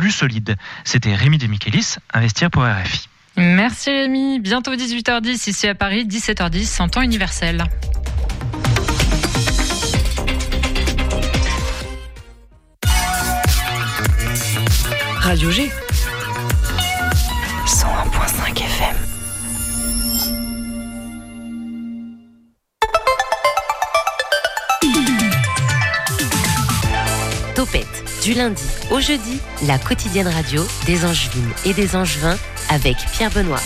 plus solide. C'était Rémi de Michelis, Investir pour RFI. Merci Rémi. Bientôt 18h10 ici à Paris, 17h10 en temps universel. Radio G. 101.5 FM. Du lundi au jeudi, la quotidienne radio des Angevines et des Angevins avec Pierre Benoît.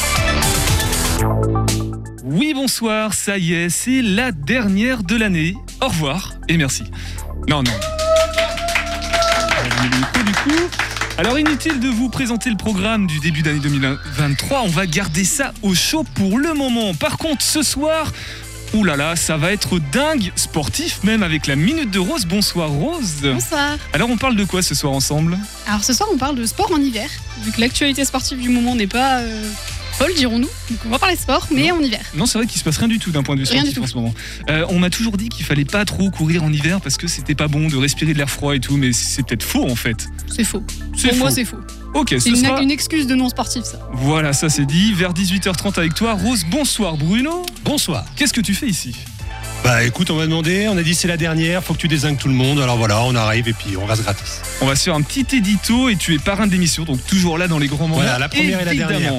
Oui, bonsoir, ça y est, c'est la dernière de l'année. Au revoir et merci. Non, non. Alors inutile de vous présenter le programme du début d'année 2023, on va garder ça au chaud pour le moment. Par contre, ce soir, Ouh là là, ça va être dingue, sportif même avec la minute de Rose. Bonsoir Rose. Bonsoir. Alors on parle de quoi ce soir ensemble? Alors ce soir on parle de sport en hiver, vu que l'actualité sportive du moment n'est pas euh, folle, dirons-nous. On va parler sport, mais en hiver. Non, c'est vrai qu'il se passe rien du tout d'un point de vue Rien du sportif tout. en ce moment. Euh, on m'a toujours dit qu'il fallait pas trop courir en hiver parce que c'était pas bon de respirer de l'air froid et tout, mais c'est peut-être faux en fait. C'est faux. C'est Pour moi faux. c'est faux. Ok, C'est ce une, sera... une excuse de non sportif ça. Voilà, ça c'est dit. Vers 18h30 avec toi, Rose. Bonsoir Bruno. Bonsoir. Qu'est-ce que tu fais ici? Bah écoute, on m'a demandé, on a dit c'est la dernière, faut que tu désingues tout le monde. Alors voilà, on arrive et puis on reste gratis. On va se faire un petit édito et tu es parrain de l'émission, donc toujours là dans les grands moments. Voilà, la première et la dernière.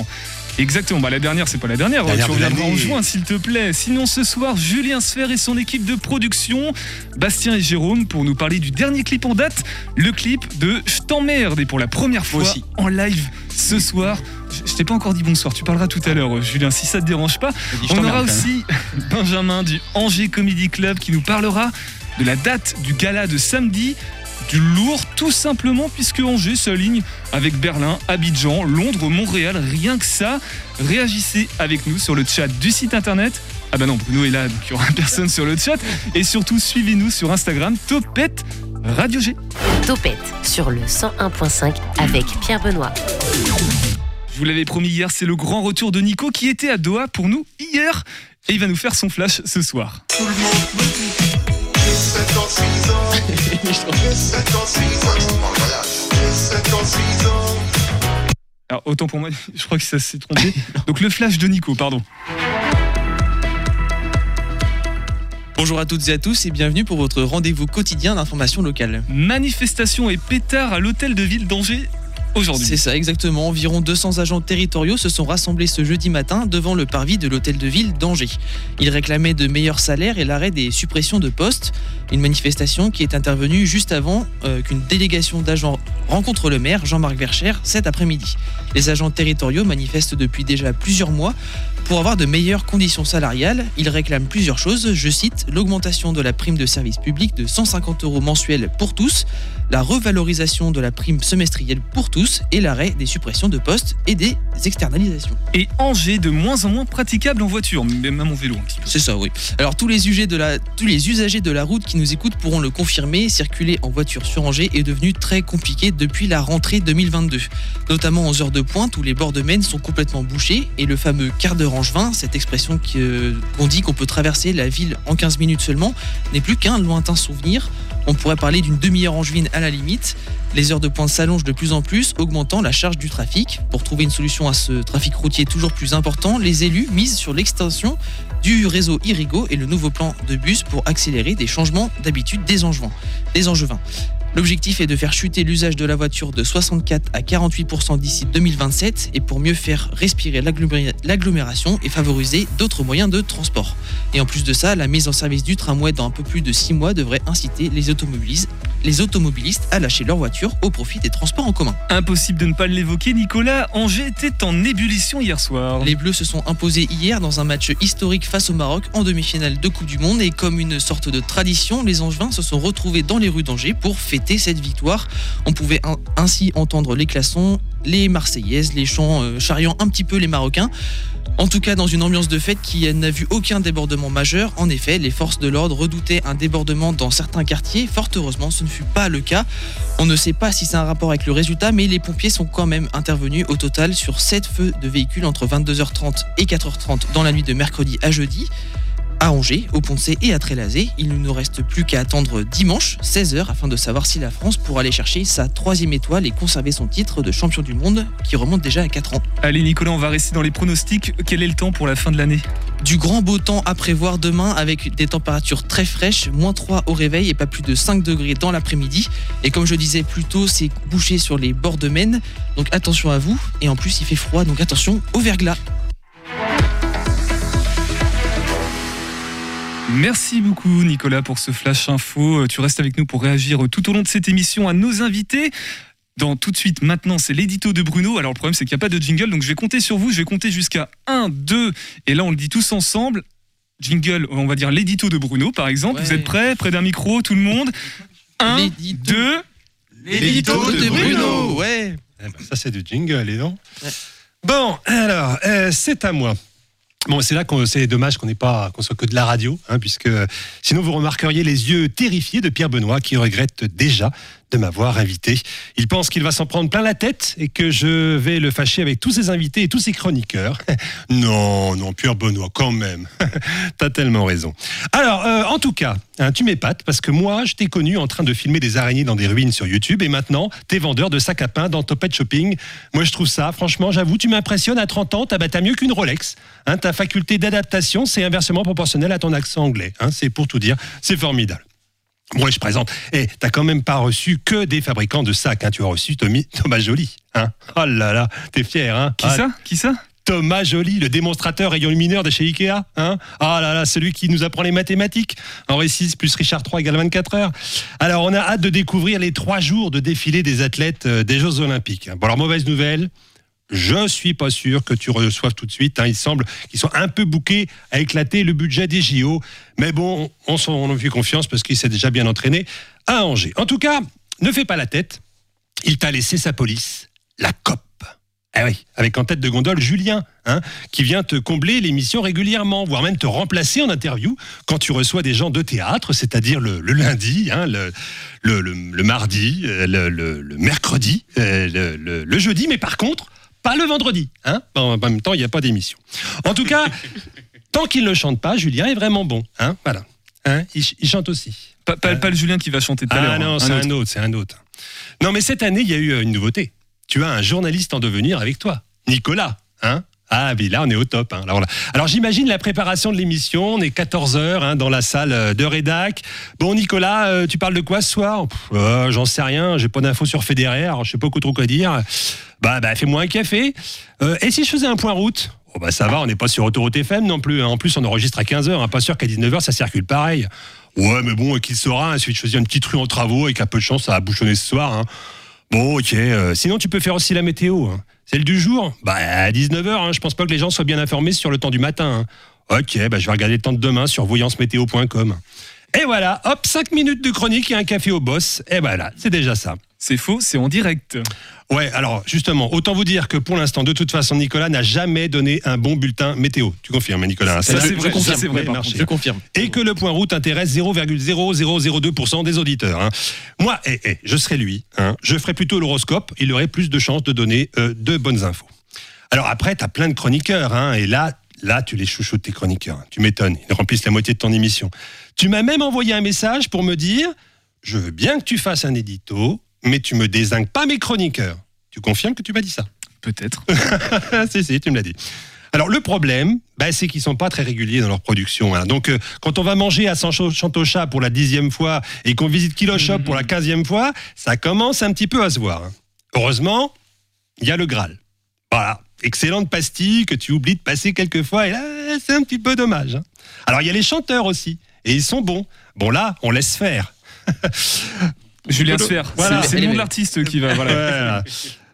Exactement, bah la dernière c'est pas la dernière, Dernière tu de reviendras en juin s'il te plaît. Sinon ce soir, Julien Sfer et son équipe de production, Bastien et Jérôme pour nous parler du dernier clip en date, le clip de Je t'emmerde et pour la première fois aussi. en live ce soir. Je je t'ai pas encore dit bonsoir, tu parleras tout à l'heure Julien si ça te dérange pas. On aura aussi Benjamin du Angers Comedy Club qui nous parlera de la date du gala de samedi, du lourd tout simplement puisque Angers s'aligne avec Berlin, Abidjan, Londres, Montréal, rien que ça. Réagissez avec nous sur le chat du site internet. Ah bah non, Bruno est là, donc il n'y aura personne sur le chat. Et surtout, suivez-nous sur Instagram, Topette Radio G. Topette sur le 101.5 avec Pierre Benoît. Je vous l'avais promis hier, c'est le grand retour de Nico qui était à Doha pour nous hier. Et il va nous faire son flash ce soir. Alors autant pour moi, je crois que ça s'est trompé. Donc le flash de Nico, pardon. Bonjour à toutes et à tous et bienvenue pour votre rendez-vous quotidien d'information locale. Manifestation et pétard à l'hôtel de ville d'Angers C'est ça exactement, environ 200 agents territoriaux se sont rassemblés ce jeudi matin devant le parvis de l'hôtel de ville d'Angers. Ils réclamaient de meilleurs salaires et l'arrêt des suppressions de postes. Une manifestation qui est intervenue juste avant euh, qu'une délégation d'agents rencontre le maire Jean-Marc Vercher cet après-midi. Les agents territoriaux manifestent depuis déjà plusieurs mois pour avoir de meilleures conditions salariales. Ils réclament plusieurs choses, je cite l'augmentation de la prime de service public de 150 euros mensuels pour tous, la revalorisation de la prime semestrielle pour tous et l'arrêt des suppressions de postes et des externalisations. Et Angers de moins en moins praticable en voiture, même en vélo un petit peu. C'est ça, oui. Alors tous les, usagers de la, tous les usagers de la route qui nous écoutent pourront le confirmer, circuler en voiture sur Angers est devenu très compliqué depuis la rentrée 2022. Notamment aux heures de pointe où les bords de Maine sont complètement bouchés et le fameux quart d'heure angevin, cette expression euh, qu'on dit qu'on peut traverser la ville en 15 minutes seulement, n'est plus qu'un lointain souvenir. On pourrait parler d'une demi-heure angevine à la limite. Les heures de pointe s'allongent de plus en plus, augmentant la charge du trafic. Pour trouver une solution à ce trafic routier toujours plus important, les élus misent sur l'extension du réseau Irigo et le nouveau plan de bus pour accélérer des changements d'habitude des. Des Angevins. L'objectif est de faire chuter l'usage de la voiture de 64 à 48% d'ici 2027 et pour mieux faire respirer l'agglomé- l'agglomération et favoriser d'autres moyens de transport. Et en plus de ça, la mise en service du tramway dans un peu plus de 6 mois devrait inciter les automobilistes, les automobilistes à lâcher leur voiture au profit des transports en commun. Impossible de ne pas l'évoquer, Nicolas. Angers était en ébullition hier soir. Les Bleus se sont imposés hier dans un match historique face au Maroc en demi-finale de Coupe du Monde et comme une sorte de tradition, les Angevins se sont retrouvés dans les rues d'Angers pour fêter cette victoire. On pouvait ainsi entendre les classons, les Marseillaises, les chants euh, charriant un petit peu les Marocains. En tout cas, dans une ambiance de fête qui n'a vu aucun débordement majeur. En effet, les forces de l'ordre redoutaient un débordement dans certains quartiers. Fort heureusement, ce ne fut pas le cas. On ne sait pas si c'est un rapport avec le résultat, mais les pompiers sont quand même intervenus au total sur 7 feux de véhicules entre 22h30 et 4h30 dans la nuit de mercredi à jeudi. À Angers, au Poncé et à Trélazé. Il ne nous reste plus qu'à attendre dimanche, 16h, afin de savoir si la France pourra aller chercher sa troisième étoile et conserver son titre de champion du monde, qui remonte déjà à 4 ans. Allez Nicolas, on va rester dans les pronostics. Quel est le temps pour la fin de l'année? Du grand beau temps à prévoir demain avec des températures très fraîches, moins 3 au réveil et pas plus de 5 degrés dans l'après-midi. Et comme je disais plus tôt, c'est bouché sur les bords de Maine, donc attention à vous. Et en plus, il fait froid, donc attention au verglas. Merci beaucoup Nicolas pour ce flash info. Euh, Tu restes avec nous pour réagir tout au long de cette émission à nos invités. Dans tout de suite, maintenant, c'est l'édito de Bruno. Alors le problème, c'est qu'il n'y a pas de jingle, donc je vais compter sur vous. Je vais compter jusqu'à 1, 2, et là on le dit tous ensemble. Jingle, on va dire l'édito de Bruno, par exemple. Ouais. Vous êtes prêts? Près d'un micro, tout le monde? 1, L'édito. 2, L'édito de Bruno, ouais. Eh ben, ça, c'est du jingle, et non Ouais. Bon, alors, euh, c'est à moi. Bon, c'est là qu'on c'est dommage qu'on n'ait pas qu'on soit que de la radio, hein, puisque sinon vous remarqueriez les yeux terrifiés de Pierre Benoît qui regrette déjà de m'avoir invité. Il pense qu'il va s'en prendre plein la tête et que je vais le fâcher avec tous ses invités et tous ses chroniqueurs. non, non, Pierre Benoît, quand même. T'as tellement raison. Alors, euh, en tout cas, hein, tu m'épates parce que moi, je t'ai connu en train de filmer des araignées dans des ruines sur YouTube et maintenant, t'es vendeur de sacs à pain dans Topette Shopping. Moi, je trouve ça, franchement, j'avoue, tu m'impressionnes. À 30 ans, t'as bah, mieux qu'une Rolex. Hein, ta faculté d'adaptation, c'est inversement proportionnel à ton accent anglais. Hein, c'est pour tout dire. C'est formidable. Bon, je présente. Et t'as quand même pas reçu que des fabricants de sacs. Hein. Tu as reçu Tommy, Thomas Joly. Hein. Oh là là, t'es fier. Hein. Qui Ah, ça Qui ça? Thomas Joly, le démonstrateur rayon lumineur de chez Ikea. Hein ah là là, celui qui nous apprend les mathématiques. Henri VI plus Richard III égale 24 heures. Alors, on a hâte de découvrir les trois jours de défilé des athlètes euh, des Jeux Olympiques. Bon, alors, mauvaise nouvelle. Je suis pas sûr que tu reçoives tout de suite. hein. Il semble qu'ils sont un peu bouqués à éclater le budget des JO. Mais bon, on s'en fait confiance parce qu'il s'est déjà bien entraîné à Angers. En tout cas, ne fais pas la tête. Il t'a laissé sa police, la COP. Eh oui, avec en tête de gondole Julien, hein, qui vient te combler l'émission régulièrement, voire même te remplacer en interview quand tu reçois des gens de théâtre, c'est-à-dire le, lundi, hein, le, mardi, euh, le, mercredi, euh, le jeudi, mais par contre, pas le vendredi. Hein. En même temps, il n'y a pas d'émission. En tout cas, tant qu'il ne chante pas, Julien est vraiment bon. Hein, voilà. Hein, il, ch- il chante aussi. pas, pas- pas le Julien qui va chanter tout à l'heure. Ah non, hein, c'est un autre, c'est un autre. Non, mais cette année, il y a eu euh, une nouveauté. Tu as un journaliste en devenir avec toi, Nicolas. Hein ah, mais là, on est au top. hein. Alors, j'imagine la préparation de l'émission. On est 14h dans la salle euh, de rédac. Bon, Nicolas, euh, tu parles de quoi ce soir? Euh, J'en sais rien. J'ai pas d'infos sur Federer. Je sais pas trop quoi dire. Bah, bah fais-moi un café. Et si je faisais un point route? Oh bah ça va, on n'est pas sur Autoroute FM non plus. hein. En plus, on enregistre à 15h. Pas sûr qu'à 19h, ça circule pareil. Ouais, mais bon, qu'il saura, il suffit de choisir une petite rue en travaux avec un peu de chance, ça va bouchonner ce soir. Hein. Bon, ok. euh, sinon, tu peux faire aussi la météo. hein. Celle du jour? Bah, à 19h, je pense pas que les gens soient bien informés sur le temps du matin. hein. Ok, bah, je vais regarder le temps de demain sur voyancemétéo.com. Et voilà, hop, 5 minutes de chronique et un café au boss. Et voilà, c'est déjà ça. C'est faux, c'est en direct. Ouais, alors justement, autant vous dire que pour l'instant, de toute façon, Nicolas n'a jamais donné un bon bulletin météo. Tu confirmes, hein, Nicolas? Ça, c'est vrai, vrai, par marché. contre. Je confirme. Et que le point route intéresse 0,0002% des auditeurs. hein. Moi, eh, eh, je serais lui. hein. Je ferais plutôt l'horoscope. Il aurait plus de chances de donner euh, de bonnes infos. Alors après, tu as plein de chroniqueurs. hein, et là, là, tu les chouchoutes, tes chroniqueurs. Tu m'étonnes. Ils remplissent la moitié de ton émission. Tu m'as même envoyé un message pour me dire Je veux bien que tu fasses un édito, mais tu me désingues pas mes chroniqueurs. Tu confirmes que tu m'as dit ça Peut-être. si, si, tu me l'as dit. Alors le problème, bah, c'est qu'ils sont pas très réguliers dans leur production. hein. Donc euh, quand on va manger à Sancho- Chantochat pour la dixième fois et qu'on visite Kilo Shop pour la quinzième fois, ça commence un petit peu à se voir. hein. Heureusement, il y a le Graal. Voilà, excellente pastille que tu oublies de passer quelques fois et là, c'est un petit peu dommage. hein. Alors il y a les chanteurs aussi et ils sont bons. Bon là, on laisse faire. Julien. Sfer. Voilà. C'est- le nom de l'artiste qui va. Voilà.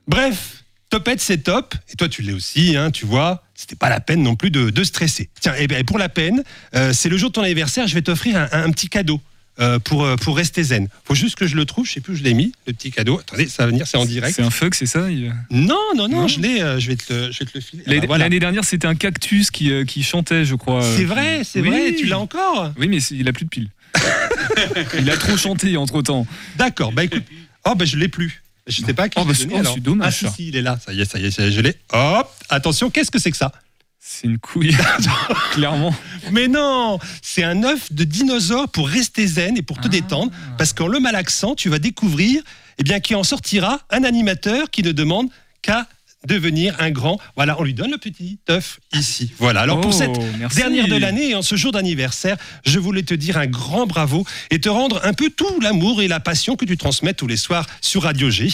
Bref, Topette, c'est top. Et toi, tu l'es aussi, hein, tu vois. C'était pas la peine non plus de, de stresser. Tiens, et ben, pour la peine, euh, c'est le jour de ton anniversaire, je vais t'offrir un, un petit cadeau. euh, pour, euh, pour rester zen. Faut juste que je le trouve, je sais plus où je l'ai mis, le petit cadeau. Attendez, ça va venir, c'est en direct. C'est un fuck, c'est ça il- Non, non, non, Non. je l'ai, euh, je vais te le, je vais te le filer. Ah L'année voilà. dernière, c'était un cactus qui, qui chantait, je crois. C'est vrai, c'est Oui. vrai, tu l'as encore Oui, mais il a plus de piles. il a trop chanté entre temps. D'accord, bah écoute, oh bah je l'ai plus. Je sais pas qui Oh, bah, donné, oh, alors. Ah si, il est là, ça y est, ça y est, ça y est, je l'ai. Hop, attention, qu'est-ce que c'est que ça? C'est une couille, clairement. Mais non, c'est un œuf de dinosaure pour rester zen et pour te Ah. détendre. Parce qu'en le malaxant, tu vas découvrir eh bien, qui en sortira un animateur qui ne demande qu'à devenir un grand. Voilà, on lui donne le petit œuf ici. Voilà, alors pour Oh, cette merci. dernière de l'année et en ce jour d'anniversaire, je voulais te dire un grand bravo et te rendre un peu tout l'amour et la passion que tu transmets tous les soirs sur Radio G.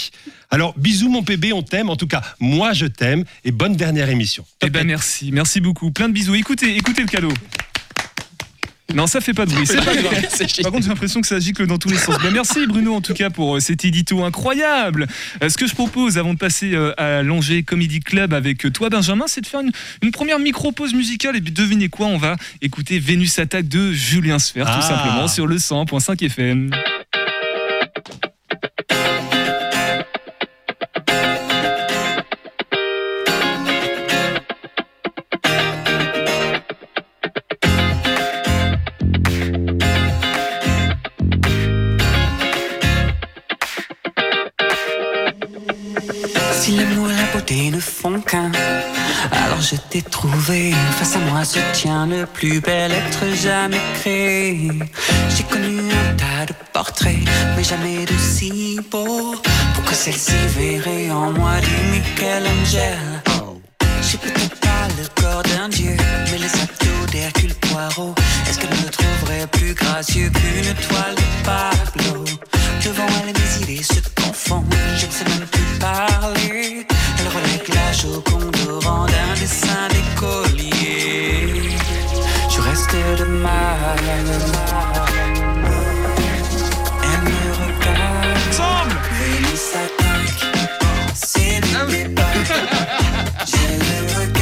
Alors, bisous mon bébé, on t'aime. En tout cas, moi je t'aime et bonne dernière émission. Eh ben merci, merci beaucoup. Plein de bisous. Écoutez, écoutez le cadeau. Non, ça fait pas de bruit, c'est pas grave. Par contre, j'ai l'impression que ça gicle dans tous les sens. Ben, merci Bruno en tout cas pour euh, cet édito incroyable. Euh, ce que je propose avant de passer euh, à l'Angers Comedy Club avec toi Benjamin, c'est de faire une, une première micro-pause musicale et puis devinez quoi, on va écouter Vénus Attaque de Julien Sfer Ah. tout simplement sur le 100.5 FM. Si l'amour et la beauté ne font qu'un, alors je t'ai trouvé. Face à moi se tient le plus bel être jamais créé. J'ai connu un tas de portraits, mais jamais de si beau. Pour que celle-ci verrait en moi du Michel-Angel. J'ai peut-être pas le corps d'un dieu, mais les abdos d'Hercule Poirot. Est-ce qu'elle me trouverait plus gracieux qu'une toile de Pablo? Devant elle, mes idées se confondent, je ne sais même plus parler. Elle relègue la joconde au rang d'un dessin d'écolier. Je reste de mal. Elle me regarde. Ensemble Vénus attaque. C'est le départ. J'ai le regard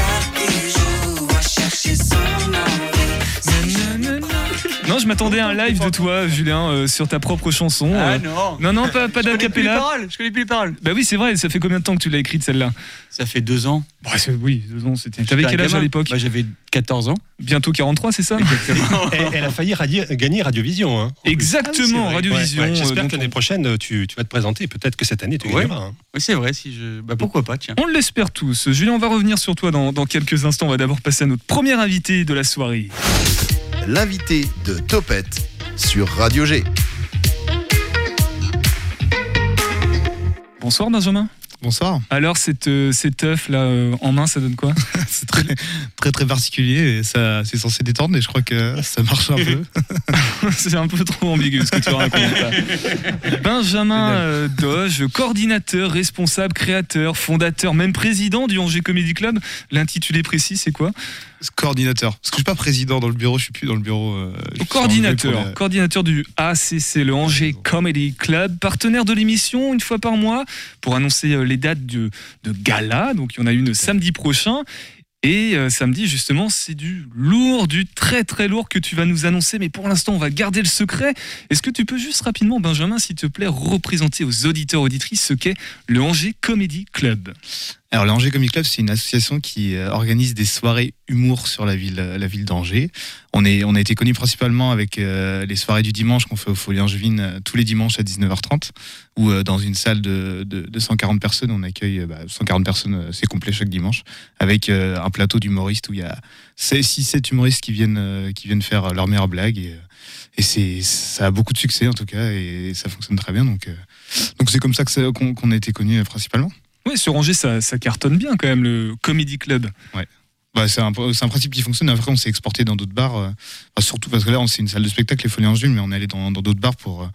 Non, je m'attendais à un live de toi, Julien, euh, sur ta propre chanson. Ah euh. non non, non, pas, pas Je connais plus les d'acapella. paroles, je connais plus les paroles. Bah oui, c'est vrai, ça fait combien de temps que tu l'as écrite celle-là? Ça fait deux ans. Bah, c'est- Oui, deux ans, c'était. T'avais J'étais quel un âge à gamin. l'époque? Bah, J'avais 14 ans. Bientôt 43, c'est ça? Elle, elle a failli radi- gagner Radiovision. Hein. Exactement, Ouais, Radiovision. ouais. euh, J'espère donc que l'année prochaine, tu, tu vas te présenter. Peut-être que cette année, tu Ouais. gagneras. hein. Oui, c'est vrai. Si je... bah, pourquoi pas, tiens. On l'espère tous. Julien, on va revenir sur toi dans, dans quelques instants. On va d'abord passer à notre premier invité de la soirée. L'invité de Topette sur Radio G. Bonsoir Benjamin. Bonsoir. Alors, cette, euh, cet œuf là euh, en main, ça donne quoi? C'est très, très très particulier et ça c'est censé détendre mais je crois que ça marche un peu. C'est un peu trop ambigu ce que tu racontes là. Benjamin euh, Doge, coordinateur, responsable, créateur, fondateur, même président du Angers Comedy Club. L'intitulé précis, c'est quoi? Coordinateur. Parce que je suis pas président dans le bureau, je suis plus dans le bureau. euh, Coordinateur, la- coordinateur du ACC, le Angers Comedy Club, partenaire de l'émission une fois par mois pour annoncer euh, les dates de, de gala. Donc il y en a une samedi prochain. Et euh, samedi, justement, c'est du lourd, du très très lourd que tu vas nous annoncer. Mais pour l'instant, on va garder le secret. Est-ce que tu peux juste rapidement, Benjamin, s'il te plaît, représenter aux auditeurs auditrices ce qu'est le Angers Comedy Club? Alors l'Angers Comic Club, c'est une association qui euh, organise des soirées humour sur la ville, euh, la ville d'Angers. On, on a été connu principalement avec euh, les soirées du dimanche qu'on fait au Folie Angevine tous les dimanches à 19h30, où dans une salle de, de, de 140 personnes, on accueille bah, 140 personnes, c'est complet chaque dimanche, avec un plateau d'humoristes où il y a 6-7 humoristes qui viennent, qui viennent faire leurs meilleures blagues. Et, c'est, ça a beaucoup de succès en tout cas, et ça fonctionne très bien. Donc, donc c'est comme ça que qu'on, qu'on a été connu principalement. Oui, sur Angers, ça, ça cartonne bien quand même, le Comedy Club. Bah, c'est un, principe qui fonctionne. Après, on s'est exporté dans d'autres bars, euh, enfin, surtout parce que là, c'est une salle de spectacle, les Folies Angevines, mais on est allé dans d'autres bars pour, euh,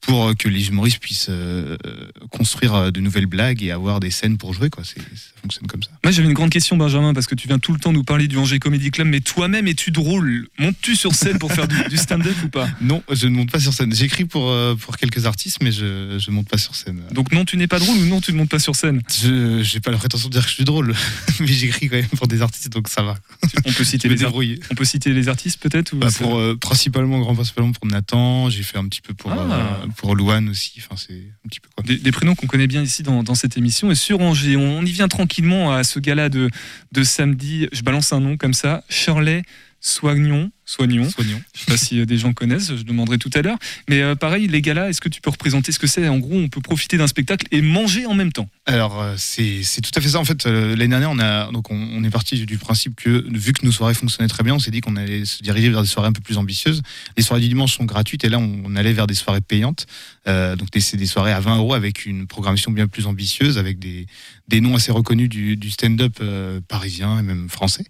pour que les humoristes puissent euh, euh, construire euh, de nouvelles blagues et avoir des scènes pour jouer. Quoi. Ça fonctionne comme ça. Moi, j'avais une grande question, Benjamin, parce que tu viens tout le temps nous parler du Angers Comedy Club, mais toi-même, es-tu drôle? Montes-tu sur scène pour faire du, du stand-up ou pas? Non, je ne monte pas sur scène. J'écris pour, euh, pour quelques artistes, mais je ne monte pas sur scène. Donc non, tu n'es pas drôle ou non, tu ne montes pas sur scène? Je n'ai pas la prétention de dire que je suis drôle, mais j'écris quand même pour des artistes, donc ça va. On peut citer, les, ar- débrouiller. on peut citer les artistes peut-être Bah, pour, euh, principalement, grand principalement pour Nathan, j'ai fait un petit peu pour, Ah. euh, pour Louane aussi. Enfin, c'est un petit peu quoi. des, des prénoms qu'on connaît bien ici dans, dans cette émission. Et sur Angers, on, on y vient tranquillement à ce gala de, de samedi. Je balance un nom comme ça Shirley Soignons, soignons. Soignons. Je sais pas si euh, des gens connaissent, je demanderai tout à l'heure. Mais euh, pareil, les galas, est-ce que tu peux représenter ce que c'est? En gros, on peut profiter d'un spectacle et manger en même temps. Alors euh, c'est tout à fait ça en fait. L'année dernière, on a donc on, on est parti du principe que vu que nos soirées fonctionnaient très bien, on s'est dit qu'on allait se diriger vers des soirées un peu plus ambitieuses. Les soirées du dimanche sont gratuites et là on, on allait vers des soirées payantes. Euh, donc c'est des soirées à 20 euros avec une programmation bien plus ambitieuse, avec des, des noms assez reconnus du, du stand-up euh, parisien et même français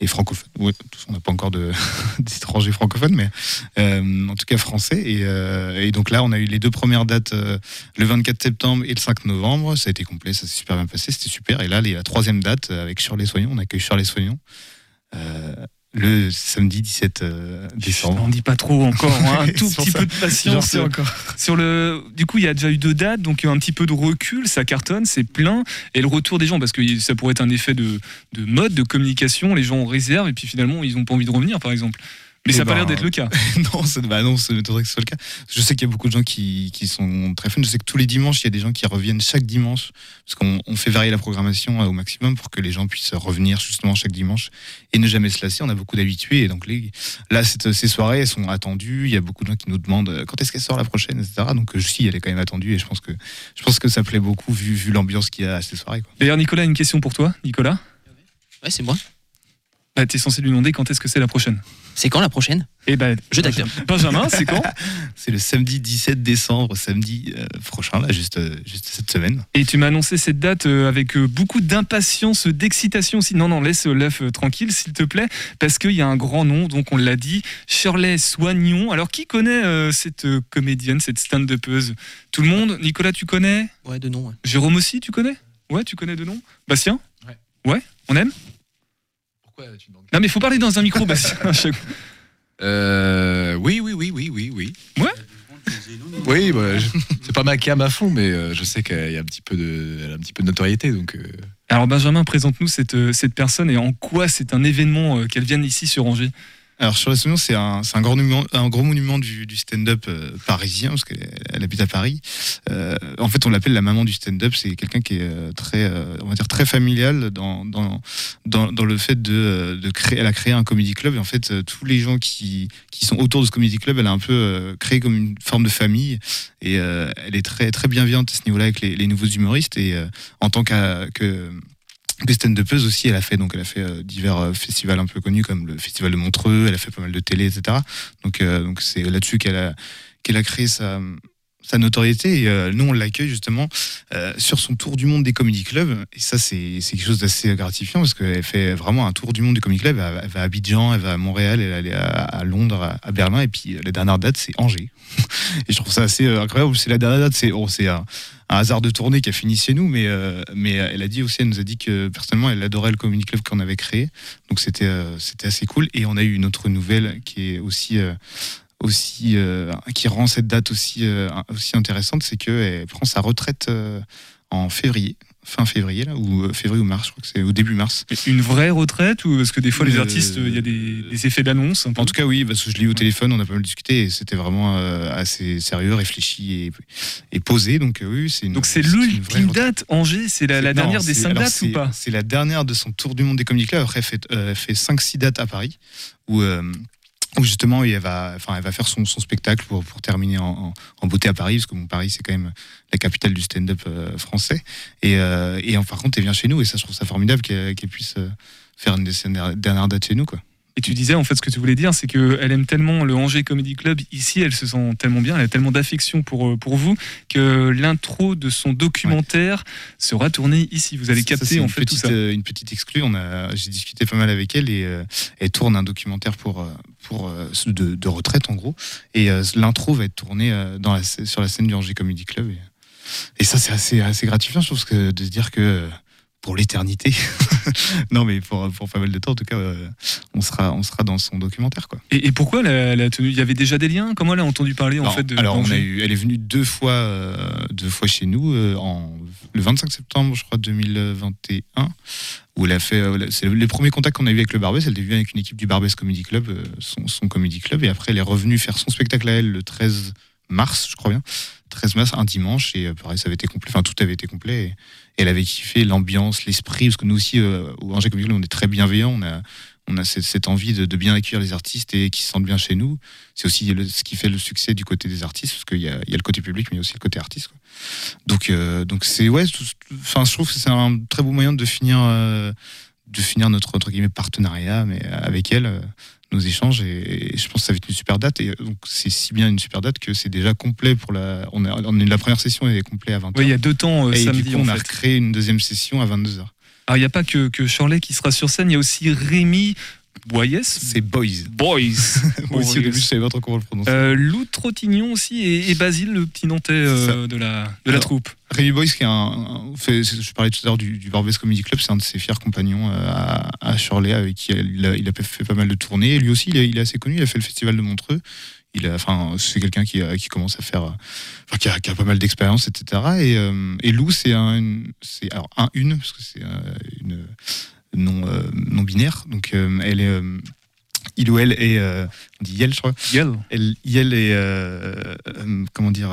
et francophone. Ouais, on n'a pas encore de- d'étrangers francophones, mais euh, en tout cas français. Et, euh, et donc là, on a eu les deux premières dates euh, le 24 septembre et le 5 novembre. Ça a été complet, ça s'est super bien passé, c'était super. Et là, la troisième date avec Shirley Soignon, on accueille Shirley Soignon. Euh, le samedi 17 euh, décembre. On dit pas trop encore, hein, un tout petit ça. peu de patience. sais encore. Sur le, du coup, il y a déjà eu deux dates, donc un petit peu de recul, ça cartonne, c'est plein, et le retour des gens, parce que ça pourrait être un effet de, de mode, de communication, les gens réservent et puis finalement ils ont pas envie de revenir, par exemple. Mais Eh ça n'a pas ben, l'air d'être le cas. non, ça, bah non, ça m'étonnerait que ce soit le cas. Je sais qu'il y a beaucoup de gens qui, qui sont très fans. Je sais que tous les dimanches, il y a des gens qui reviennent chaque dimanche, parce qu'on on fait varier la programmation euh, au maximum pour que les gens puissent revenir justement chaque dimanche et ne jamais se lasser. On a beaucoup d'habitués, et donc les, là, cette- ces soirées, elles sont attendues. Il y a beaucoup de gens qui nous demandent euh, quand est-ce qu'elle sort la prochaine, etc. Donc euh, si, elle est quand même attendue, et je pense que je pense que ça plaît beaucoup vu, vu l'ambiance qu'il y a à ces soirées. D'ailleurs, Nicolas, une question pour toi. Nicolas? Ouais, c'est moi. Bah, Tu es censé lui demander quand est-ce que c'est la prochaine. C'est quand la prochaine? Et ben, Jeu d'acteur. Benjamin, c'est quand? C'est le samedi 17 décembre, samedi euh, prochain, là, juste, euh, juste cette semaine. Et tu m'as annoncé cette date euh, avec euh, beaucoup d'impatience, d'excitation aussi. Non, non, laisse euh, l'œuf euh, tranquille, s'il te plaît, parce qu'il y a un grand nom, donc on l'a dit, Shirley Soignon. Alors, qui connaît euh, cette euh, comédienne, cette stand-upeuse? Tout le monde? Nicolas, tu connais? Ouais, de nom. Ouais. Jérôme aussi, tu connais? Ouais, tu connais de nom? Bastien? Ouais. Ouais On aime? Pourquoi tu demandes Non, mais il faut parler dans un micro, Bastien. Euh, oui, oui, oui, oui, oui, oui. Ouais. Oui, bah, je- c'est pas ma cam à fond, mais euh, je sais qu'elle a un petit peu de, elle a un petit peu de notoriété, donc. euh, Alors, Benjamin, présente-nous cette, cette personne et en quoi c'est un événement qu'elle vienne ici sur Angers. Alors sur la Soignon, c'est un, un, grand un gros monument du, du stand-up euh, parisien, parce qu'elle elle habite à Paris. Euh, en fait, on l'appelle la maman du stand-up. C'est quelqu'un qui est euh, très, euh, on va dire, très familial dans, dans, dans, le fait de, euh, de créer. Elle a créé un comedy club et en fait, tous les gens qui, qui sont autour de ce comedy club, elle a un peu créé comme une forme de famille et elle est très, très bienveillante à ce niveau-là avec les, les nouveaux humoristes et en tant que des stand-upeuses aussi, elle a fait donc elle a fait euh, divers euh, festivals un peu connus comme le festival de Montreux, elle a fait pas mal de télé, etc. Donc euh, donc c'est là-dessus qu'elle a qu'elle a créé sa sa notoriété et euh, nous on l'accueille justement euh, sur son tour du monde des comedy clubs. Et ça c'est quelque chose d'assez gratifiant parce qu'elle fait vraiment un tour du monde des comedy clubs. Elle, va- elle à Abidjan elle va à Montréal elle va aller à, Londres à, Berlin. Et puis la dernière date c'est Angers. Et je trouve ça assez euh, incroyable. C'est la dernière date c'est oh, un, un hasard de tournée qui a fini chez nous. Mais mais elle a dit aussi elle nous a dit que personnellement elle adorait le comedy club qu'on avait créé. Donc c'était c'était assez cool. Et on a eu une autre nouvelle qui est aussi aussi euh, qui rend cette date aussi euh, aussi intéressante, c'est qu'elle prend sa retraite euh, en février, fin février là, ou février ou mars, je crois que c'est au début mars. Une vraie retraite ou parce que des fois les artistes, il y a des, des effets d'annonce. En tout cas, oui, parce que je l'ai eu au téléphone, on a pas mal discuté et c'était vraiment assez sérieux, réfléchi et, et posé. Donc, oui, c'est une. Donc c'est l'ultime date, Angers, c'est la, dernière des cinq dates ou pas? C'est la dernière de son tour du monde des clubs. Après, elle fait, fait 5-6 dates à Paris où, où justement elle va, enfin, elle va faire son, son spectacle pour, pour terminer en, en- en beauté à Paris, parce que Paris c'est quand même la capitale du stand-up euh, français. Et, euh, et par contre, elle vient chez nous et ça, je trouve ça formidable qu'elle puisse euh, faire une de ses dernières dates chez nous. Quoi. Et tu disais en fait ce que tu voulais dire, c'est qu'elle aime tellement le Angers Comedy Club ici, elle se sent tellement bien, elle a tellement d'affection pour, euh, pour vous que l'intro de son documentaire sera tournée ici. Vous allez Ça, ça, capter en fait tout ça. une petite exclue. On a, j'ai discuté pas mal avec elle et euh, elle tourne un documentaire pour, pour euh, de, de retraite en gros. Et euh, l'intro va être tournée euh, dans la, sur la scène du Angers Comedy Club. Et, et ça, c'est assez, assez gratifiant, je trouve, que de se dire que pour l'éternité, non mais pour, pour pas mal de temps en tout cas, on sera, on sera dans son documentaire quoi. Et, et pourquoi elle a, elle a tenu Il y avait déjà des liens? Comment elle a entendu parler en fait de alors on a eu, elle est venue deux fois, euh, deux fois chez nous, euh, en, le 25 septembre, je crois, 2021, où elle a fait. euh, c'est les premiers contacts qu'on a eu avec le Barbès. Elle est venue avec une équipe du Barbès Comedy Club, euh, son, comedy club, et après elle est revenue faire son spectacle à elle le 13 mars, je crois bien. 13 mars, un dimanche, et euh, pareil, ça avait été complet, enfin tout avait été complet. Et, elle avait kiffé l'ambiance, l'esprit, parce que nous aussi, au Angers Comedy Club, on est très bienveillants, on a cette, cette envie de, de bien accueillir les artistes et qu'ils se sentent bien chez nous. C'est aussi le- ce qui fait le succès du côté des artistes, parce qu'il y a, il y a le côté public, mais il y a aussi le côté artiste. quoi. Donc, euh, donc c'est ouais, enfin, je trouve que c'est un très beau moyen de finir, euh, de finir notre entre guillemets partenariat, mais avec elle. euh, nos échanges et, et je pense que ça va être une super date et donc c'est si bien une super date que c'est déjà complet pour la on a, on a- la première session est complète à 20h Oui, il y a deux temps euh, et samedi du coup, on a fait. recréé une deuxième session à 22h Alors il n'y a pas que, que Shirley qui sera sur scène, il y a aussi Rémi Boyes. c'est Boys Boys. moi aussi au début je savais pas trop comment le prononcer Euh, Lou Trottignon aussi et, et Basile, le petit Nantais euh, de la, de la troupe. Rémi Boys, qui est un, un- fait- c'est- je parlais tout à l'heure du, du Barbès Comedy Club, c'est un de ses fiers compagnons euh, à, à Shirley, avec qui il a, il a fait pas mal de tournées. Et lui aussi, il est assez connu, il a fait le festival de Montreux. Il a, enfin, c'est quelqu'un qui, a- qui commence à faire, enfin, qui a, qui a pas mal d'expérience, etc. Et, euh, et Lou, c'est un, c'est alors un une parce que c'est euh, une non euh, non binaire. Donc, euh, elle est, il ou elle est, on dit Yel, je crois. Yel. Elle, Yel est, comment dire,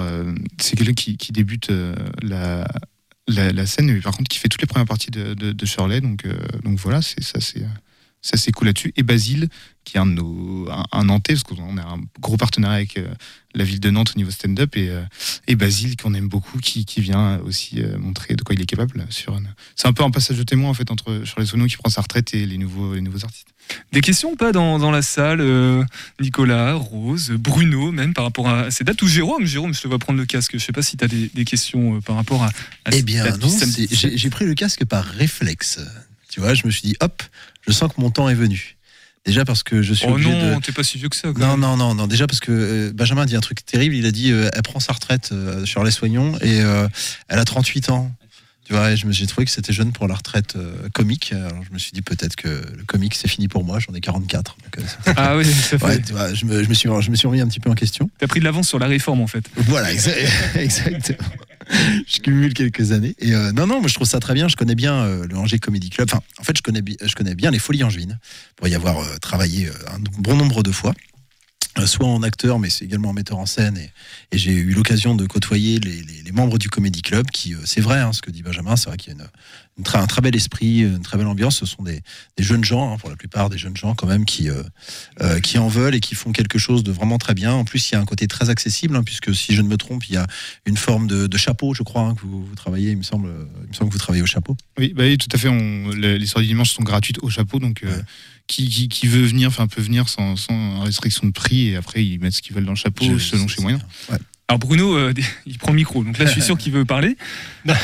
c'est quelqu'un qui, qui débute la, la, la scène, mais par contre qui fait toutes les premières parties de, de, de Shirley. Donc, euh, donc voilà, c'est ça, c'est ça c'est cool là-dessus. Et Basile, qui est un de nos, un, un Nantais, parce qu'on a un gros partenariat avec euh, la ville de Nantes au niveau stand-up, et, euh, et Basile qu'on aime beaucoup, qui, qui vient aussi euh, montrer de quoi il est capable. Sur une- c'est un peu un passage de témoin en fait entre Shirley Sono qui prend sa retraite et les nouveaux, les nouveaux artistes. Des questions ou pas dans, dans la salle euh, Nicolas, Rose, Bruno, même par rapport à ces dates Ou Jérôme? Jérôme, je te vois prendre le casque. Je sais pas si tu as des, des questions euh, par rapport à, à Eh bien, non, j'ai pris le casque par réflexe. Tu vois, je me suis dit, hop, je sens que mon temps est venu. Déjà parce que je suis Oh obligé non, de. t'es pas si vieux que ça. quand Non, même. non, non, non. Déjà parce que euh, Benjamin a dit un truc terrible. Il a dit, euh, elle prend sa retraite euh, sur les soignons et euh, elle a 38 ans. Tu vois, et je me- j'ai trouvé que c'était jeune pour la retraite euh, comique. Alors je me suis dit peut-être que le comique c'est fini pour moi. J'en ai 44. donc, euh, c'est- Ah oui, ça fait. Ouais, tu vois, je me, je me suis, je me suis remis un petit peu en question. T'as pris de l'avance sur la réforme en fait. Voilà, exa- exactement. je cumule quelques années. Euh, non, non, moi je trouve ça très bien. Je connais bien euh, le Angers Comedy Club. Enfin, en fait, je connais, bien les Folies Angevines pour y avoir euh, travaillé un bon nombre de fois. Euh, soit en acteur, mais c'est également en metteur en scène. Et, et j'ai eu l'occasion de côtoyer les, les- les membres du Comedy Club, qui, euh, c'est vrai, hein, ce que dit Benjamin, c'est vrai qu'il y a une, un très bel esprit, une très belle ambiance. Ce sont des, des jeunes gens, hein, pour la plupart des jeunes gens quand même, qui, euh, euh, qui en veulent et qui font quelque chose de vraiment très bien. En plus, il y a un côté très accessible, hein, puisque si je ne me trompe, il y a une forme de, de chapeau, je crois, que vous, vous travaillez, il me, semble, il me semble que vous travaillez au chapeau. Oui, bah oui, tout à fait. On, les, les soirées du dimanche sont gratuites au chapeau, donc qui, qui, qui veut venir, enfin peut venir sans, sans restriction de prix et après ils mettent ce qu'ils veulent dans le chapeau Je- selon ses moyens. Alors Bruno, euh, il prend le micro, donc là je suis sûr qu'il veut parler.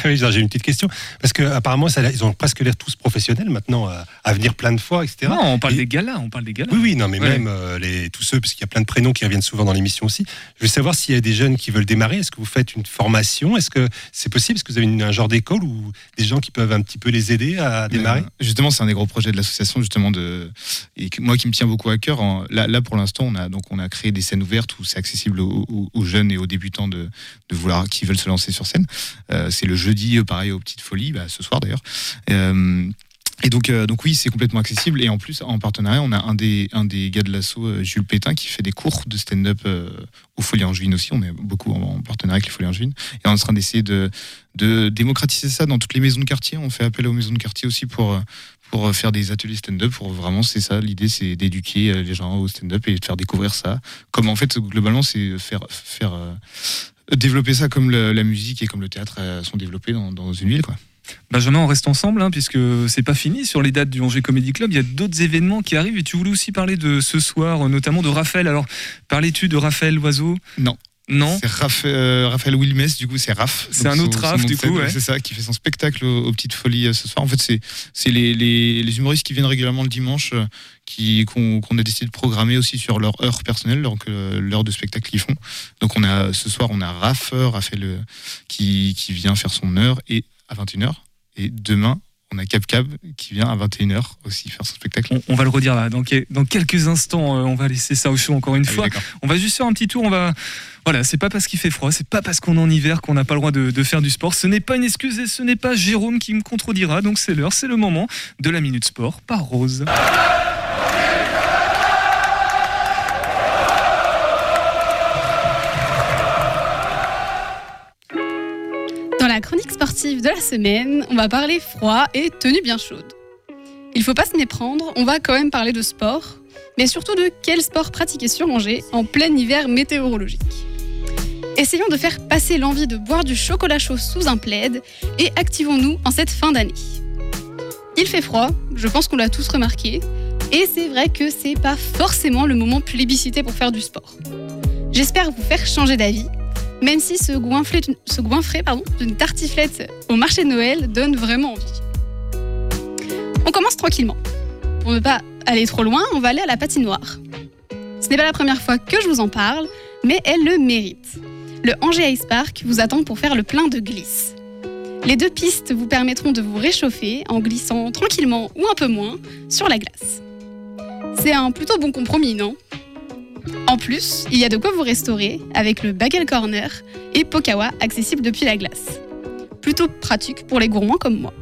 Oui, J'ai une petite question. Parce qu'apparemment, ils ont presque l'air tous professionnels maintenant, à, à venir plein de fois, etc. Non, on parle Et- des galas, on parle des galas. Oui, oui, non, mais Ouais. même euh, les, tous ceux, parce qu'il y a plein de prénoms qui reviennent souvent dans l'émission aussi. Je veux savoir s'il y a des jeunes qui veulent démarrer. Est-ce que vous faites une formation? Est-ce que c'est possible? Est-ce que vous avez une- un genre d'école ou des gens qui peuvent un petit peu les aider à démarrer? Euh, justement, c'est un des gros projets de l'association, justement, de, et que- moi qui me tient beaucoup à cœur. En- là, là, pour l'instant, on a, donc, on a créé des scènes ouvertes où c'est accessible aux, aux- aux jeunes et aux débutants de, de vouloir, qui veulent se lancer sur scène. Euh, c'est le jeudi, euh, pareil, aux Petites Folies, bah, ce soir d'ailleurs. Euh, et donc, donc oui, c'est complètement accessible. Et en plus, en partenariat, on a un des, un des gars de l'assaut, Jules Pétain, qui fait des cours de stand-up aux Folies Angevines aussi. On est beaucoup en, en partenariat avec les Folies Angevines. Et on est en train d'essayer de, de démocratiser ça dans toutes les maisons de quartier. On fait appel aux maisons de quartier aussi pour, pour faire des ateliers stand-up. Pour vraiment, c'est ça. L'idée, c'est d'éduquer euh, les gens au stand-up et de faire découvrir ça. Comme en fait, globalement, c'est faire, faire euh, développer ça comme le- la musique et comme le théâtre euh, sont développés dans, dans une ville. Quoi. Benjamin, on reste ensemble, hein, puisque c'est pas fini sur les dates du Angers Comedy Club. Il y a d'autres événements qui arrivent et tu voulais aussi parler de ce soir, notamment de Raphaël. Alors, parlais-tu de Raphaël Loiseau? Non. Non. C'est Raphaël, euh, Raphaël Wilmes, du coup, c'est Raph. C'est un autre son Raph, du coup, ouais. C'est ça, qui fait son spectacle aux, aux Petites Folies euh, ce soir. En fait, c'est c'est les, les, les humoristes qui viennent régulièrement le dimanche, euh, qui qu'on a décidé de programmer aussi sur leur heure personnelle, donc euh, l'heure de spectacle qu'ils font. Donc, on a ce soir, on a Raph, Raphaël, qui, qui vient faire son heure et à 21h. Et demain, on a Cap Cab qui vient à 21h aussi faire son spectacle. On, on va le redire là. Dans, que- dans quelques instants, euh, on va laisser ça au chaud encore une Ah fois. on va juste faire un petit tour. On va. Voilà, c'est pas parce qu'il fait froid, c'est pas parce qu'on est en hiver qu'on n'a pas le droit de, de faire du sport. Ce n'est pas une excuse et ce n'est pas Jérôme qui me contredira. Donc c'est l'heure, c'est le moment de la minute sport par Rose. Sportive de la semaine, on va parler froid et tenue bien chaude. il faut pas se méprendre, on va quand même parler de sport, mais surtout de quel sport pratiquer sur Angers en plein hiver météorologique. Essayons de faire passer l'envie de boire du chocolat chaud sous un plaid et activons-nous en cette fin d'année. Il fait froid, je pense qu'on l'a tous remarqué, et c'est vrai que c'est pas forcément le moment plébiscité pour faire du sport. J'espère vous faire changer d'avis, même si goinfrer, se goinfrer pardon, d'une tartiflette au marché de Noël donne vraiment envie. On commence tranquillement. Pour ne pas aller trop loin, on va aller à la patinoire. Ce n'est pas la première fois que je vous en parle, mais elle le mérite. Le Angers Ice Park vous attend pour faire le plein de glisse. Les deux pistes vous permettront de vous réchauffer en glissant tranquillement ou un peu moins sur la glace. C'est un plutôt bon compromis, non? En plus, il y a de quoi vous restaurer avec le Bagel Corner et Pokawa accessible depuis la glace. Plutôt pratique pour les gourmands comme moi.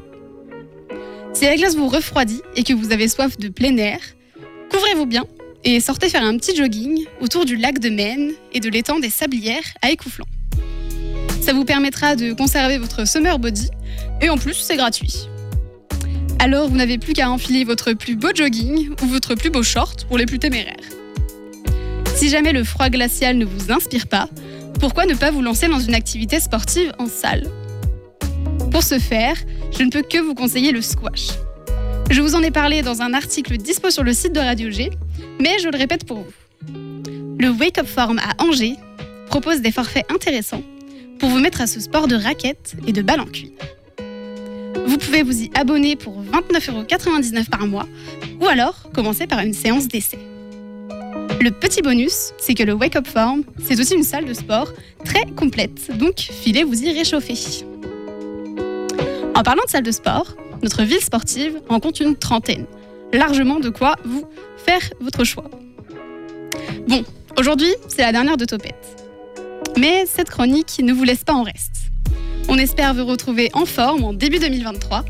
Si la glace vous refroidit et que vous avez soif de plein air, couvrez-vous bien et sortez faire un petit jogging autour du lac de Maine et de l'étang des Sablières à Écouflant. Ça vous permettra de conserver votre summer body et en plus c'est gratuit. Alors vous n'avez plus qu'à enfiler votre plus beau jogging ou votre plus beau short pour les plus téméraires. Si jamais le froid glacial ne vous inspire pas, pourquoi ne pas vous lancer dans une activité sportive en salle? Pour ce faire, je ne peux que vous conseiller le squash. Je vous en ai parlé dans un article dispo sur le site de Radio G, mais je le répète pour vous. Le Wake Up Form à Angers propose des forfaits intéressants pour vous mettre à ce sport de raquettes et de balles en cuir. Vous pouvez vous y abonner pour 29,99€ par mois ou alors commencer par une séance d'essai. Le petit bonus, c'est que le Wake Up Form, c'est aussi une salle de sport très complète, donc filez vous y réchauffer. En parlant de salle de sport, notre ville sportive en compte une trentaine. Largement de quoi vous faire votre choix. Bon, aujourd'hui, c'est la dernière de Topette. Mais cette chronique ne vous laisse pas en reste. On espère vous retrouver en forme en début 2023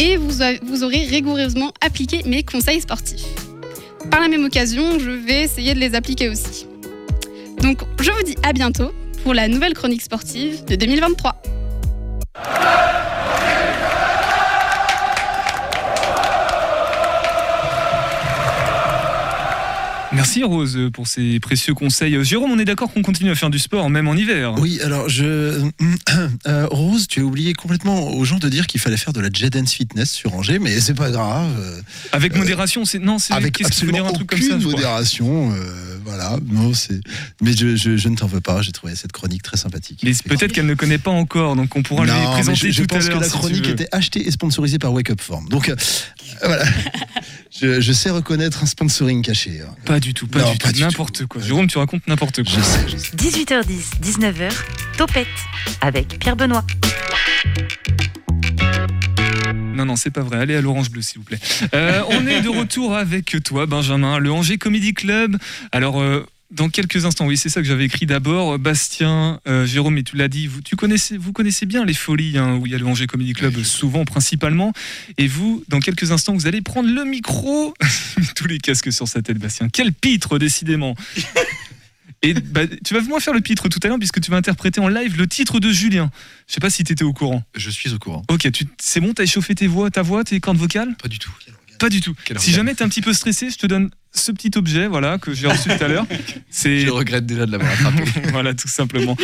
et vous aurez rigoureusement appliqué mes conseils sportifs. Par la même occasion, je vais essayer de les appliquer aussi. Donc, je vous dis à bientôt pour la nouvelle chronique sportive de 2023. Merci Rose pour ces précieux conseils. Jérôme, on est d'accord qu'on continue à faire du sport même en hiver. Oui, alors je euh, Rose, tu as oublié complètement aux gens de dire qu'il fallait faire de la jet dance fitness sur Angers, mais c'est pas grave. Avec modération, c'est non, c'est avec absolument dire un truc comme ça, modération. Euh, voilà, non, c'est. Mais je, je, ne t'en veux pas. J'ai trouvé cette chronique très sympathique. Mais peut-être qu'elle ne connaît pas encore, donc on pourra lui présenter je, tout à l'heure. Je pense que la chronique était achetée et sponsorisée par Wake Up Form. Donc euh, voilà. je, sais reconnaître un sponsoring caché. Hein. Pas du tout, pas du tout, n'importe quoi. Jérôme, tu racontes n'importe quoi. Je sais, je sais. 18h10, 19h, Topette avec Pierre Benoît. Non, non, c'est pas vrai. Allez à l'Orange Bleu, s'il vous plaît. Euh, on est de retour avec toi, Benjamin, le Angers Comedy Club. Alors, euh, dans quelques instants, oui, c'est ça que j'avais écrit d'abord. Bastien, euh, Jérôme, et tu l'as dit, vous, tu connaissez, vous connaissez bien les folies hein, où il y a le Angers Comedy Club, souvent, principalement. Et vous, dans quelques instants, vous allez prendre le micro. Tous les casques sur sa tête, Bastien. Quel pitre, décidément. Et bah, tu vas moi faire le pitre tout à l'heure puisque tu vas interpréter en live le titre de Julien. Je sais pas si tu étais au courant. Je suis au courant. Ok, c'est bon, t'as échauffé tes voix, ta voix, tes cordes vocales? Pas du tout. Pas du tout. si jamais t'es un petit peu stressé, je te donne ce petit objet voilà que j'ai reçu tout à l'heure. C'est Je regrette déjà de l'avoir attrapé. voilà, tout simplement.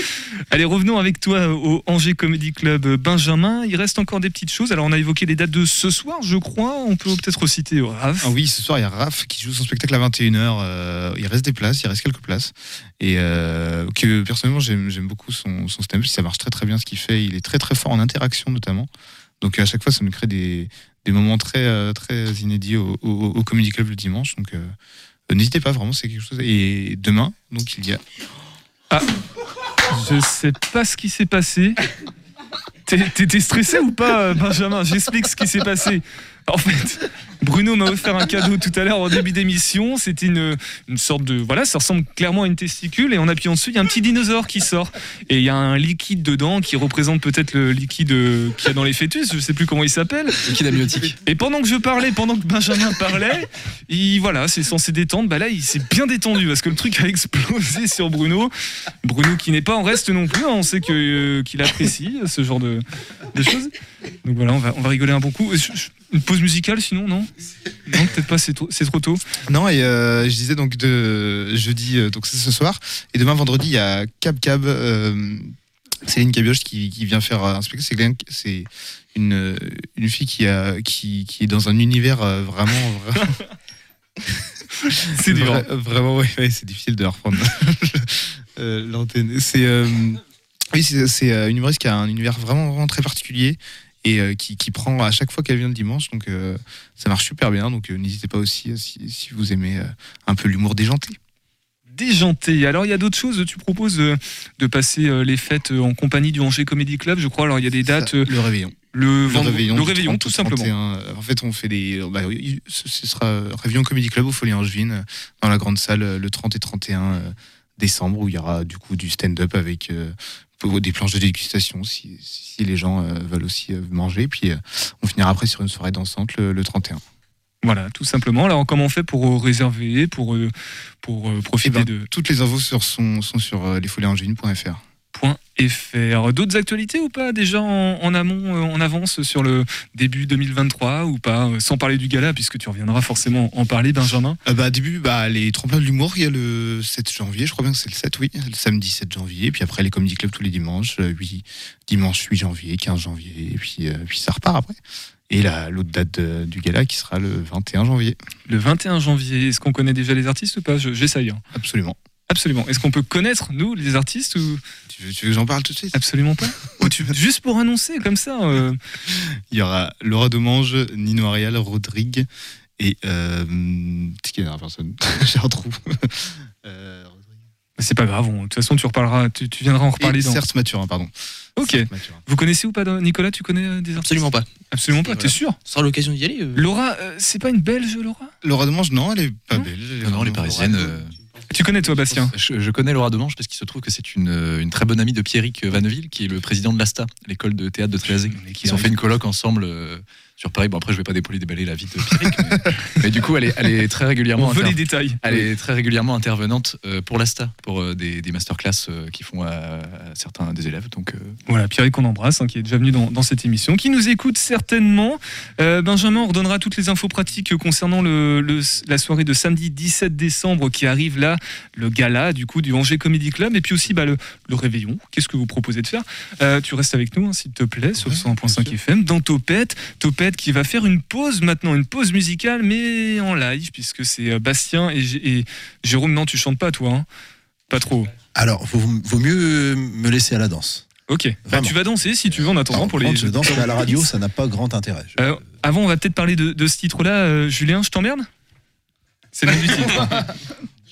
Allez, revenons avec toi au Angers Comedy Club Benjamin. Il reste encore des petites choses. Alors, on a évoqué les dates de ce soir, je crois. On peut peut-être reciter Raph. Ah oui, ce soir, il y a Raph qui joue son spectacle à 21h. Euh, il reste des places, il reste quelques places. Et euh, que personnellement, j'aime beaucoup son, son stand Ça marche très très bien ce qu'il fait. Il est très très fort en interaction notamment. Donc à chaque fois, ça nous crée des, des moments très, euh, très inédits au, Comedy Club le dimanche. Donc euh, n'hésitez pas, vraiment, c'est quelque chose. Et demain, donc il y a. Ah Je sais pas ce qui s'est passé. T'étais stressé ou pas, Benjamin? J'explique ce qui s'est passé. En fait, Bruno m'a offert un cadeau tout à l'heure en début d'émission. C'était une, une sorte de. Voilà, ça ressemble clairement à une testicule. Et en appuyant dessus, il y a un petit dinosaure qui sort. Et il y a un liquide dedans qui représente peut-être le liquide qu'il y a dans les fœtus. Je sais plus comment il s'appelle. Liquide amniotique. Et pendant que je parlais, pendant que Benjamin parlait, il, voilà, c'est censé détendre. Bah là, il s'est bien détendu parce que le truc a explosé sur Bruno. Bruno qui n'est pas en reste non plus. Hein. On sait qu'il apprécie ce genre de, de choses. Donc voilà, on va, on va rigoler un bon coup. Une pause musicale sinon, non? Non, peut-être pas, c'est trop, tôt. Non, et euh, je disais donc de jeudi, euh, donc c'est ce soir, et demain vendredi, il y a Cab Cab, euh, Céline Cabioche qui, qui vient faire un spectacle. C'est une, une fille qui, a, qui, qui est dans un univers euh, vraiment. vraiment- C'est dur. Vra- Vraiment, ouais, c'est difficile de reprendre euh, l'antenne. C'est euh, oui, c'est euh, une humoriste qui a un univers vraiment, vraiment très particulier et euh, qui, qui prend à chaque fois qu'elle vient le dimanche. Donc euh, ça marche super bien. Donc euh, n'hésitez pas aussi si, si vous aimez un peu l'humour déjanté. Déjanté. Alors il y a d'autres choses. Tu proposes de passer les fêtes en compagnie du Angers Comedy Club, je crois. Alors il y a des dates. Le réveillon. Le, Le réveillon, le réveillon, 30 tout simplement. 31. En fait, on fait des. bah ce sera Réveillon Comedy Club au Folie Angevine, dans la grande salle, le 30 et 31 euh, décembre, où il y aura du coup du stand-up avec euh, des planches de dégustation si, si les gens euh, veulent aussi euh, manger. Puis euh, on finira après sur une soirée dansante le, le 31. Voilà, tout simplement. Alors comment on fait pour réserver, pour, pour Et profiter ben, de Toutes les infos sur son, sont sur lesfoliesangevines.fr. .fr. D'autres actualités ou pas déjà en, en amont, euh, en avance sur le début 2023 ou pas euh, Sans parler du gala, puisque tu reviendras forcément en parler, Benjamin? Euh, bah, début, bah, les tremplins de l'humour, il y a le 7 janvier, je crois bien que c'est le 7, oui, le samedi 7 janvier, puis après les comedy clubs tous les dimanches, euh, oui, dimanche 8 janvier, 15 janvier, et puis, euh, puis ça repart après. Et la- l'autre date de- du gala qui sera le 21 janvier. Le 21 janvier, est-ce qu'on connaît déjà les artistes ou pas? Je- J'essaye. hein. Absolument. Absolument. Est-ce qu'on peut connaître, nous, les artistes ou... Tu veux, tu veux que j'en parle tout de suite? Absolument pas. Juste pour annoncer, comme ça. euh, Il y aura Laura Domange, Nino Arial, Rodrigue et. Euh, c'est qui la dernière personne J'ai un trou. Euh, C'est pas grave, on- de toute façon, tu, reparleras, tu, tu viendras en reparler et dans. Certes Mathurin, pardon. Ok. Certes Mathurin. Vous connaissez ou pas, Nicolas Tu connais euh, des artistes? Absolument pas. Absolument pas, t'es sûr? Ça sera l'occasion d'y aller. euh. Laura, euh, c'est pas une belge, Laura? Laura Domange, non, elle est pas Non belge. Non, non, les parisiennes. euh, Tu connais, toi, Bastien Je, je connais Laura Demange parce qu'il se trouve que c'est une, une très bonne amie de Pierrick Vanneville, qui est le président de l'ASTA, l'école de théâtre de Tréazé. Ils ont fait une colloque ensemble euh, sur Paris. Bon, après, je vais pas dépoler déballer la vie de Pierrick, mais, mais du coup, elle est, elle est très régulièrement. On veut inter- les détails. Elle est très régulièrement intervenante euh, pour l'ASTA, pour euh, des, des masterclass euh, qui font à, à certains des élèves. Donc, Voilà, Pierre qu'on embrasse, hein, qui est déjà venu dans, dans cette émission, qui nous écoute certainement. Euh, Benjamin, on redonnera toutes les infos pratiques concernant le, le- la soirée de samedi 17 décembre qui arrive là, le gala du coup du Angers Comedy Club, et puis aussi bah, le, le réveillon. Qu'est-ce que vous proposez de faire? Euh, Tu restes avec nous, hein, s'il te plaît, sur le 101.5 FM, dans Topette. Topette qui va faire une pause maintenant, une pause musicale, mais en live, puisque c'est euh, Bastien et, Jérôme. Non, tu chantes pas, toi hein Pas trop. Alors, vaut, vaut mieux me laisser à la danse. Ok, bah, tu vas danser si tu veux en attendant Alors, pour les. je danse à la radio, ça n'a pas grand intérêt. Je- Euh, avant, on va peut-être parler de, de ce titre-là. Euh, Julien, je t'emmerde? C'est le nom du titre.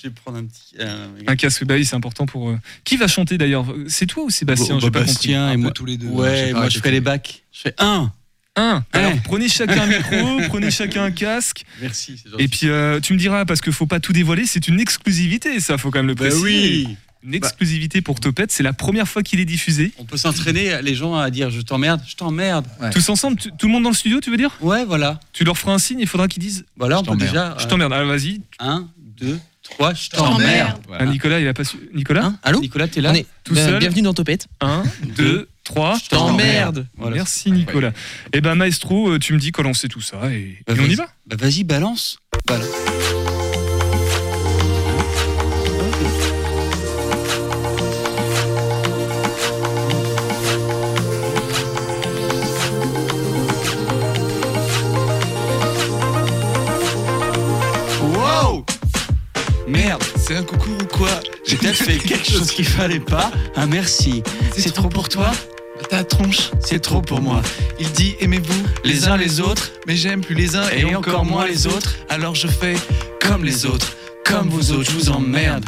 Je vais prendre un petit. euh, Un casque, bah oui, c'est important pour. euh, Qui va chanter d'ailleurs? C'est toi ou Sébastien? Bah, Bastien compris. et moi tous les deux. Ouais, moi je ferai les bacs. Je fais un. Un. Alors Ouais. prenez chacun un micro, prenez chacun un casque. Merci. Et puis euh, tu me diras parce qu'il faut pas tout dévoiler, c'est une exclusivité, ça faut quand même le Bah préciser. oui. Une exclusivité pour Topette, c'est la première fois qu'il est diffusé. On peut s'entraîner les gens à dire je t'emmerde, je t'emmerde. Tous ensemble, tu- tout le monde dans le studio, tu veux dire? Ouais, voilà. Tu leur feras un signe, il faudra qu'ils disent. Voilà, on Je peut déjà. Je t'emmerde. Alors vas-y. Un, deux, trois, je t'emmerde. t'emmerde. Ah, Nicolas, il a pas su. Nicolas? Hein? Allô? Nicolas, t'es là? On est- Tout Ben, seul? Bienvenue dans Topette. 1, 2, 3. Je t'emmerde. Voilà. Merci Nicolas. Et ben Maestro, euh, tu me dis quand on sait tout ça et, Bah, et on y va. Bah vas-y, balance. Voilà. Wow Merde, c'est un coucou ou quoi? J'ai peut-être fait quelque chose qu'il fallait pas. Un merci. C'est trop pour toi? Ta tronche, C'est trop pour moi. Il dit aimez-vous Les uns les autres, mais j'aime plus les uns et encore moins les autres. Alors je fais comme les autres, Comme vous autres, je vous emmerde.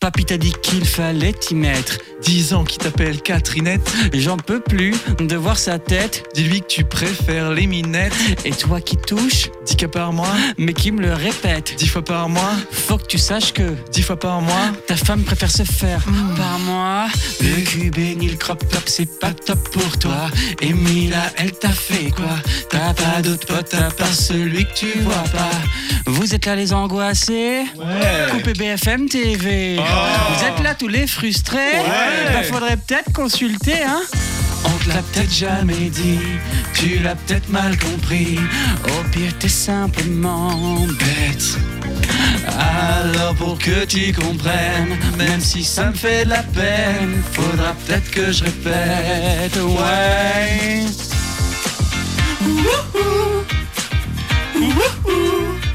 Papy t'a dit qu'il fallait t'y mettre. 10 ans qui t'appelle Catherinette. J'en peux plus de voir sa tête. Dis-lui que tu préfères les minettes. Et toi qui touches, 10 cas par mois, mais qui me le répète. 10 fois par mois, Faut que tu saches que 10 fois par mois. ta femme préfère se faire par moi. Le cube et ni le crop top, c'est pas top pour toi. Et Mila, elle t'a fait quoi? T'as pas d'autre pote à part celui que tu vois pas. Vous êtes là les angoissés? Coupez BFM TV. Vous êtes là tous les frustrés Bah faudrait peut-être consulter, hein On te l'a peut-être jamais dit, tu l'as peut-être mal compris. Au pire, t'es simplement bête. Alors pour que tu comprennes, même si ça me fait de la peine, faudra peut-être que je répète, ouais.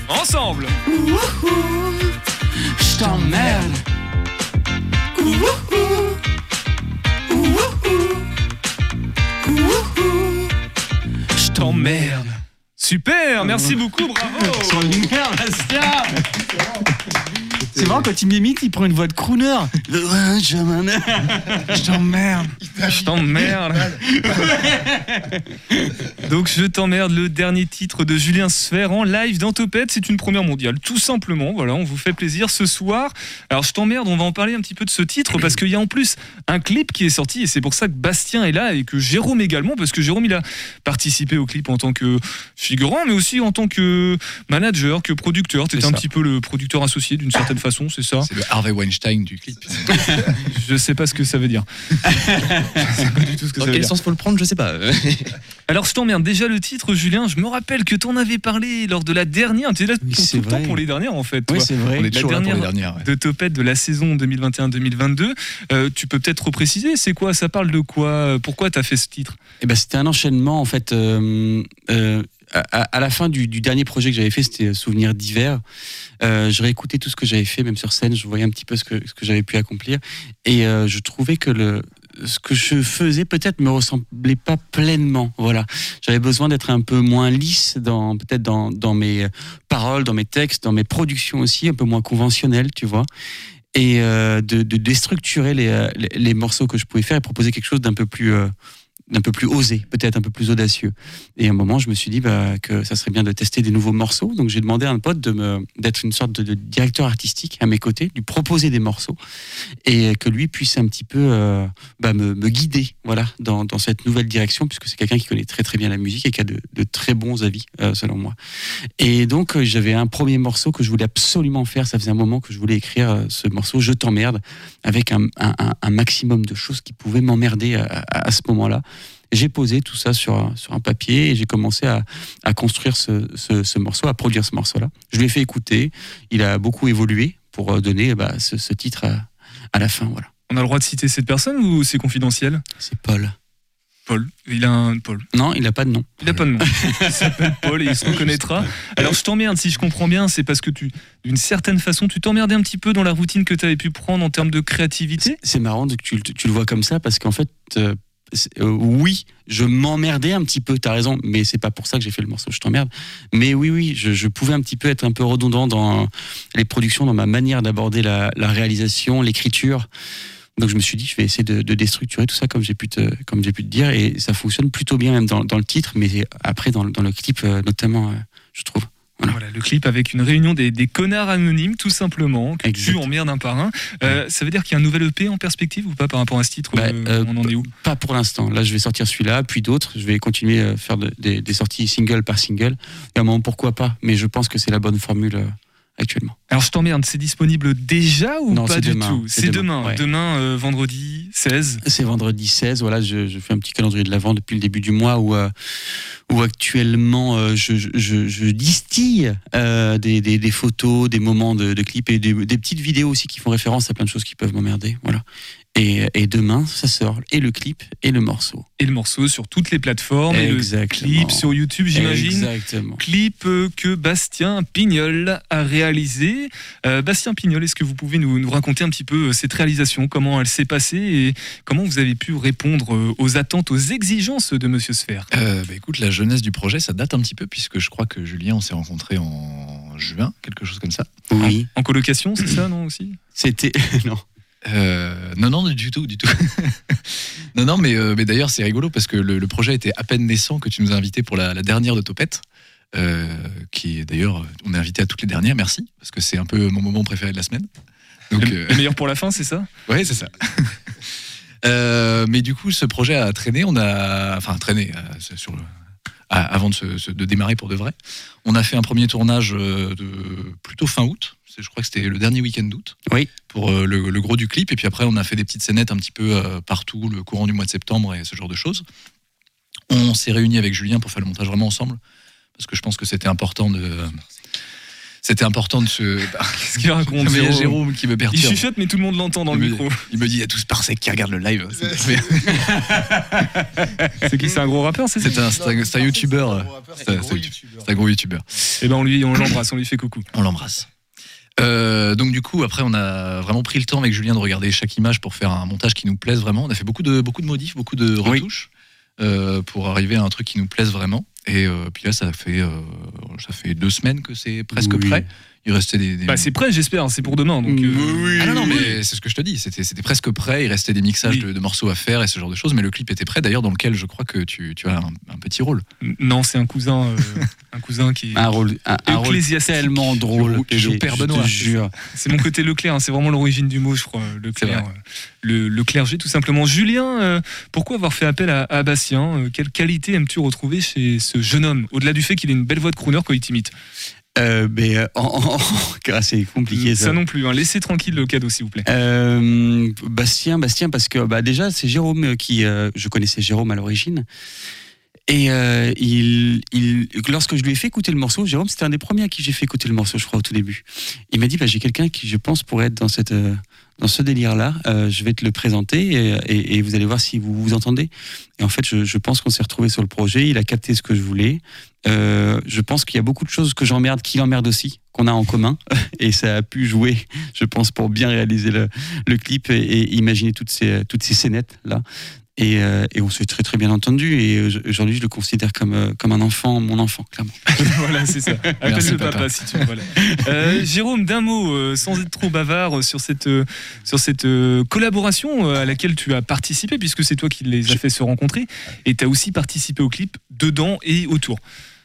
Ensemble Je t'emmerde. Je t'emmerde. Super, merci beaucoup, bravo. Sur le lumière, Bastien. C'est marrant quand il m'imite, il prend une voix de crooner. Je t'emmerde. Je t'emmerde. Donc je t'emmerde, le dernier titre de Julien Sfer en live dans Topette, c'est une première mondiale, tout simplement. Voilà, on vous fait plaisir ce soir. Alors je t'emmerde, on va en parler un petit peu de ce titre parce qu'il y a en plus un clip qui est sorti et c'est pour ça que Bastien est là et que Jérôme également parce que Jérôme il a participé au clip en tant que figurant mais aussi en tant que manager, que producteur. Tu étais un petit peu le producteur associé d'une certaine façon, c'est ça C'est le Harvey Weinstein du clip. Je sais pas ce que ça veut dire. Je sais pas du tout ce que Dans ça veut quel dire. sens faut le prendre, je sais pas. Alors je t'emmerde déjà le titre Julien, je me rappelle que t'en avais parlé lors de la dernière, tu es là pour c'est tout le temps vrai. pour les dernières en fait. Oui, c'est vrai. On est La toujours là pour dernière les dernières. ouais. de Topette de la saison 2021-2022. Euh, tu peux peut-être repréciser, c'est quoi? Ça parle de quoi? Pourquoi t'as fait ce titre? Eh ben, c'était un enchaînement en fait. euh, euh, à, la fin du, dernier projet que j'avais fait, c'était Souvenirs d'hiver. Euh, je réécoutais tout ce que j'avais fait, même sur scène, je voyais un petit peu ce que, j'avais pu accomplir, et euh, je trouvais que ce que je faisais peut-être me ressemblait pas pleinement. Voilà, j'avais besoin d'être un peu moins lisse dans peut-être dans, mes paroles, dans mes textes, dans mes productions aussi, un peu moins conventionnel, tu vois et euh, de, déstructurer euh, les morceaux que je pouvais faire et proposer quelque chose d'un peu plus d'un peu plus osé, peut-être un peu plus audacieux. Et à un moment, je me suis dit bah, que ça serait bien de tester des nouveaux morceaux. Donc j'ai demandé à un pote d'être une sorte de, directeur artistique à mes côtés, lui proposer des morceaux et que lui puisse un petit peu euh, bah, me, guider, voilà, dans, cette nouvelle direction, puisque c'est quelqu'un qui connaît très très bien la musique et qui a de, très bons avis, euh, selon moi. Et donc, euh, j'avais un premier morceau que je voulais absolument faire. Ça faisait un moment que je voulais écrire ce morceau, Je t'emmerde, avec un, un- un- un maximum de choses qui pouvaient m'emmerder à ce moment-là. J'ai posé tout ça sur, un- sur un papier et j'ai commencé à, à construire ce, ce- ce morceau, à produire ce morceau-là. Je lui ai fait écouter. Il a beaucoup évolué pour euh, donner bah, ce, ce titre à, à la fin. Voilà. On a le droit de citer cette personne ou c'est confidentiel? C'est Paul. Paul. Il a un Paul. Non, il n'a pas de nom. Il n'a pas de nom. Il s'appelle Paul et il se reconnaîtra. Alors je t'emmerde, si je comprends bien, c'est parce que tu, d'une certaine façon, tu t'emmerdais un petit peu dans la routine que tu avais pu prendre en termes de créativité? C'est marrant que tu, tu le vois comme ça parce qu'en fait, euh, oui, je m'emmerdais un petit peu, t'as raison, mais c'est pas pour ça que j'ai fait le morceau Je t'emmerde. Mais oui, oui, je, pouvais un petit peu être un peu redondant dans les productions, dans ma manière d'aborder la, réalisation, l'écriture. Donc je me suis dit, je vais essayer de, déstructurer tout ça comme j'ai pu te, comme j'ai pu te dire, et ça fonctionne plutôt bien même dans, le titre, mais après dans, le- dans le clip euh, notamment, euh, je trouve. Voilà. le clip avec une réunion des, des connards anonymes, tout simplement, que tu emmerdes un par un. Euh, ça veut dire qu'il y a un nouvel EP en perspective ou pas par rapport à ce titre Bah, euh, euh, On en est où? Pas pour l'instant. Là, je vais sortir celui-là, puis d'autres. Je vais continuer à faire de- des, des sorties single par single. Et à un moment, pourquoi pas Mais je pense que c'est la bonne formule euh, actuellement. Alors je t'emmerde, c'est disponible déjà ou Non, pas c'est du demain. tout C'est C'est demain, demain. ouais. Demain, euh, vendredi 16. C'est vendredi 16. Voilà, je, je fais un petit calendrier de l'avant depuis le début du mois où, euh, où actuellement euh, je, je, je- je distille des, des, des photos, des moments de, de clips et des, des petites vidéos aussi qui font référence à plein de choses qui peuvent m'emmerder. Voilà. Et, et demain, ça sort et le clip et le morceau. Et le morceau sur toutes les plateformes. Et le Exactement. clip sur YouTube, j'imagine. Exactement. Clip euh, que Bastien Pignol a réalisé. Euh, Bastien Pignol, est-ce que vous pouvez nous, nous raconter un petit peu euh, cette réalisation, comment elle s'est passée et comment vous avez pu répondre aux attentes, aux exigences de Monsieur Sfer Euh, bah, écoute, la jeunesse du projet, ça date un petit peu, puisque je crois que Julien, on s'est rencontrés en juin, quelque chose comme ça. Oui. En colocation, c'est ça, non aussi? C'était. non. Euh, non, non, du tout, du tout. non, non, mais, euh, mais d'ailleurs, c'est rigolo parce que le, le projet était à peine naissant que tu nous as invités pour la, la dernière de Topette. euh, qui d'ailleurs, on est invité à toutes les dernières, merci, parce que c'est un peu mon moment préféré de la semaine. Donc, le, le meilleur pour la fin, c'est ça? Ouais, c'est ça. Mais du coup, ce projet a traîné. On a, enfin, traîné sur le- avant de, se- de démarrer pour de vrai. On a fait un premier tournage euh, de plutôt fin août. Je crois que c'était le dernier week-end d'août. Oui. Pour euh, le, le gros du clip. Et puis après, on a fait des petites scénettes un petit peu euh, partout, le courant du mois de septembre et ce genre de choses. On s'est réunis avec Julien pour faire le montage vraiment ensemble. Parce que je pense que c'était important de. C'était important de se. Qu'est-ce qu'il raconte Mais il y a Jérôme Jérôme qui me Il perturbe. chuchote, mais tout le monde l'entend dans Il le me- micro. Il me dit, il y a tous Parsec qui regardent le live. C'est qui C'est un gros rappeur, c'est ça c'est un, c'est un, youtubeur. C'est un, gros youtubeur. Eh ben on lui, on l'embrasse, on lui fait coucou. On l'embrasse. Euh, donc du coup, après, on a vraiment pris le temps avec Julien de regarder chaque image pour faire un montage qui nous plaise vraiment. On a fait beaucoup de beaucoup de modifs, beaucoup de retouches euh, pour arriver à un truc qui nous plaise vraiment. Et euh, puis là, ça fait euh, ça fait deux semaines que c'est presque Oui. prêt. Il restait des, des- Bah c'est prêt, j'espère, c'est pour demain. Donc, euh, ah non, non, mais c'est ce que je te dis. C'était, c'était presque prêt. Il restait des mixages de, de morceaux à faire et ce genre de choses. Mais le clip était prêt, d'ailleurs, dans lequel je crois que tu, tu as un, un petit rôle. Non, c'est un cousin, euh, un cousin qui Un rôle, un, un rôle ecclésiastique. tellement drôle. Père je te Benoît. jure. C'est mon côté Leclerc, hein, c'est vraiment l'origine du mot, je crois. Leclerc, euh, le, le clergé, tout simplement. Julien, euh, pourquoi avoir fait appel à, à Bastien Euh, Quelle qualité aimes-tu retrouver chez ce jeune homme Au-delà du fait qu'il ait une belle voix de crooner quand il t'imite? Euh, mais euh, en- en- en- c'est compliqué ça. Ça non plus, hein. laissez tranquille le cadeau, s'il vous plaît. Euh, Bastien, Bastien, parce que bah, déjà c'est Jérôme qui, euh, je connaissais Jérôme à l'origine, et euh, il, lorsque je lui ai fait écouter le morceau, Jérôme, c'était un des premiers à qui j'ai fait écouter le morceau, je crois au tout début. Il m'a dit, bah, j'ai quelqu'un qui, je pense, pourrait être dans cette, euh, dans ce délire-là. Euh, je vais te le présenter et, vous allez voir si vous vous entendez. Et en fait, je, pense qu'on s'est retrouvé sur le projet. Il a capté ce que je voulais. Je pense qu'il y a beaucoup de choses que j'emmerde, qu'il emmerde aussi, qu'on a en commun. Et ça a pu jouer, je pense, pour bien réaliser le, clip et, imaginer toutes ces, toutes ces scénettes là. Et, euh, et on s'est très très bien entendu. Et aujourd'hui, je le considère comme, euh, comme un enfant, mon enfant, clairement. voilà, c'est ça. Appelle Merci, le papa, papa. si tu veux. voilà. Euh, Jérôme, d'un mot, euh, sans être trop bavard, sur cette, sur cette collaboration à laquelle tu as participé, puisque c'est toi qui les as fait se rencontrer, et tu as aussi participé au clip dedans et autour.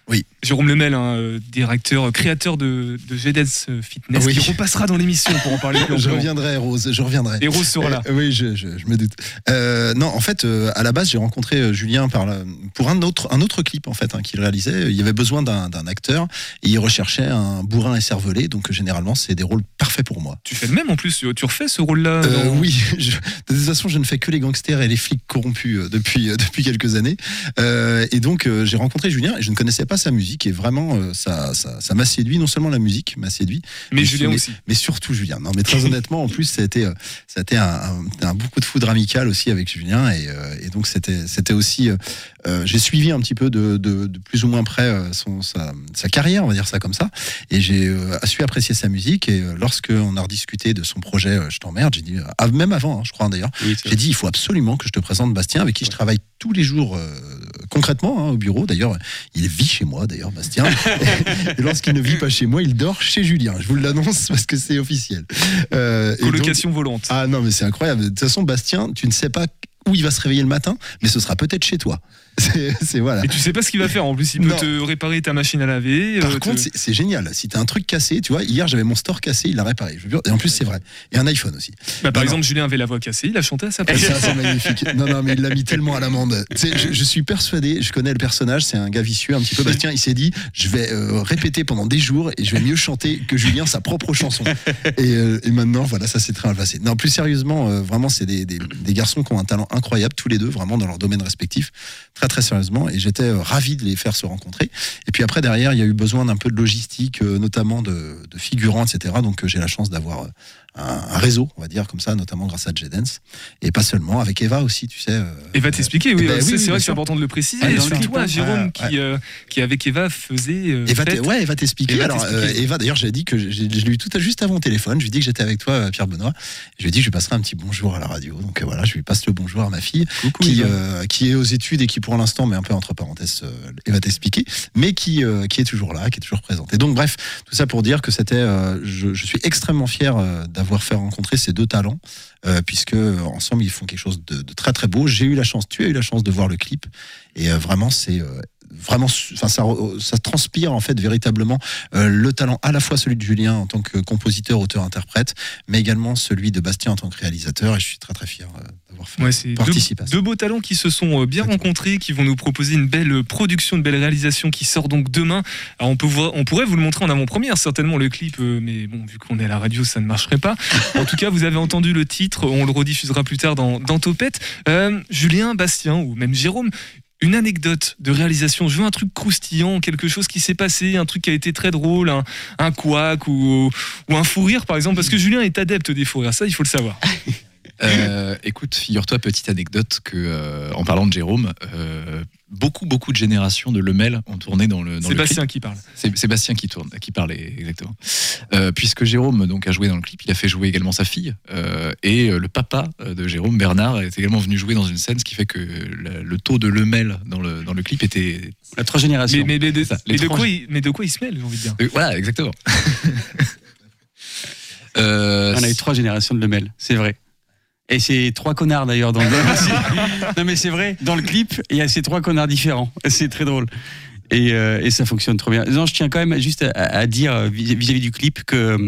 Oui. Jérôme Lemel, hein, euh, directeur, euh, créateur de, de GDS Fitness, Oui. qui repassera dans l'émission pour en parler plus Je reviendrai, Rose, je reviendrai. Et Rose sera là. Euh, oui, je, je- je me doute. Euh, non, en fait, euh, à la base, j'ai rencontré euh, Julien par la- pour un autre, un autre clip en fait hein, qu'il réalisait. Il y avait besoin d'un acteur et il recherchait un bourrin et cervelé. Donc euh, généralement, c'est des rôles parfaits pour moi. Tu fais le même en plus, tu refais ce rôle-là Euh, dans- oui, je- de toute façon, je ne fais que les gangsters et les flics corrompus euh, depuis, euh, depuis quelques années. Euh, et donc, euh, j'ai rencontré Julien et je ne connaissais pas sa musique. Et vraiment, euh, ça ça ça m'a séduit. Non seulement la musique m'a séduit, Mais Julien mais- aussi. Mais surtout Julien. Non, mais très honnêtement, en plus, ça a été, euh, ça a été un, un- un beaucoup de foudre amical aussi avec Julien. Et, euh, et donc, c'était c'était aussi. euh, j'ai suivi un petit peu de, de- de plus ou moins près son, sa, sa carrière, on va dire ça comme ça. Et j'ai su apprécier sa musique. Et lorsque on a rediscuté de son projet Je t'emmerde, j'ai dit, même avant, hein, je crois d'ailleurs, j'ai dit il faut absolument que je te présente Bastien, avec qui je travaille tous les jours concrètement hein, au bureau. D'ailleurs, il vit chez moi, d'ailleurs, Bastien. et lorsqu'il ne vit pas chez moi, il dort chez Julien. Je vous l'annonce parce que c'est officiel. Euh, et Colocation donc- volante. Ah non, mais c'est incroyable. De toute façon, Bastien, tu ne sais pas où il va se réveiller le matin, mais ce sera peut-être chez toi. C'est c'est- voilà. Et tu sais pas ce qu'il va faire. En plus, il peut Non. te réparer ta machine à laver. Par euh, contre, te- c'est- génial. Si t'as un truc cassé, tu vois, hier j'avais mon store cassé, il l'a réparé. Et en plus, c'est vrai. Et un iPhone aussi. Bah, par Non, non. exemple, Julien avait la voix cassée, il a chanté à sa place. c'est magnifique. Non, non, mais il l'a mis tellement à l'amende. Je, je suis persuadé, je connais le personnage, c'est un gars vicieux, un petit peu. Bastien, il s'est dit, je vais euh, répéter pendant des jours et je vais mieux chanter que Julien sa propre chanson. Et, euh, et maintenant, voilà, ça s'est très mal passé. Non, plus sérieusement, vraiment, c'est des, des- des garçons qui ont un talent incroyable, tous les deux, vraiment dans leur domaine respectif, très très sérieusement. Et j'étais euh, ravi de les faire se rencontrer. Et puis après, derrière, il y a eu besoin d'un peu de logistique, euh, notamment de, de figurants, etc. Donc euh, j'ai la chance d'avoir un, un réseau, on va dire, comme ça, notamment grâce à J-Dance. Et pas seulement, avec Eva aussi, tu sais. Eva t'expliquer, oui, Ben c'est oui, c'est vrai que c'est important de le préciser. Ah, et surtout toi. Jérôme, Ouais, qui, euh, qui avec Eva faisait. euh, Eva, ouais, Eva t'expliquer. Eva Alors, euh, Eva, d'ailleurs, j'ai dit que je l'ai eu tout à juste avant au téléphone. Je lui ai dit que j'étais avec toi, Pierre Benoît. Je lui ai dit que je lui passerai un petit bonjour à la radio. Donc voilà, je lui passe le bonjour à ma fille, qui, qui est aux études et qui, pour l'instant, mais un peu entre parenthèses, euh, Eva t'expliquer, mais qui, euh, qui est toujours là, qui est toujours présente. Et donc, bref, tout ça pour dire que c'était, euh, je, suis extrêmement fier d'avoir fait rencontrer ces deux talents, puisque ensemble ils font quelque chose de, très très beau. J'ai eu la chance, tu as eu la chance de voir le clip, et vraiment c'est vraiment, enfin, ça, ça transpire en fait véritablement euh, le talent à la fois celui de Julien en tant que compositeur, auteur, interprète, mais également celui de Bastien en tant que réalisateur. Et je suis très très fier euh, d'avoir fait Ouais, participer deux, deux beaux talents qui se sont euh, bien rencontrés, qui vont nous proposer une belle production, une belle réalisation qui sort donc demain. Alors on, peut voir- on pourrait vous le montrer en avant-première, certainement le clip, mais bon, vu qu'on est à la radio, ça ne marcherait pas. En tout cas, vous avez entendu le titre, on le rediffusera plus tard dans, dans Topette. Euh, Julien, Bastien ou même Jérôme, une anecdote de réalisation, je veux un truc croustillant, quelque chose qui s'est passé, un truc qui a été très drôle, un, un couac ou, ou un fou rire par exemple, parce que Julien est adepte des fous rires, ça il faut le savoir. Euh, écoute, figure-toi, petite anecdote, que euh, en parlant de Jérôme, euh, beaucoup, beaucoup de générations de Lemel ont tourné dans le. Dans le Sébastien clip. qui parle. C'est Sébastien qui tourne, qui parlait exactement. Euh, puisque Jérôme donc a joué dans le clip, il a fait jouer également sa fille euh, et le papa de Jérôme, Bernard, est également venu jouer dans une scène, ce qui fait que le, le taux de Lemel dans le dans le clip était La trois générations. Mais, mais, mais, Ça, mais les de trois- quoi il, mais de quoi il se mêle, j'ai envie de dire Euh, voilà, exactement. Euh, On a eu trois générations de Lemel, c'est vrai. Et c'est trois connards d'ailleurs dans le. non mais c'est vrai, dans le clip, il y a ces trois connards différents. C'est très drôle. Et, euh, et ça fonctionne trop bien. Non, je tiens quand même juste à, à dire vis- vis-à-vis du clip que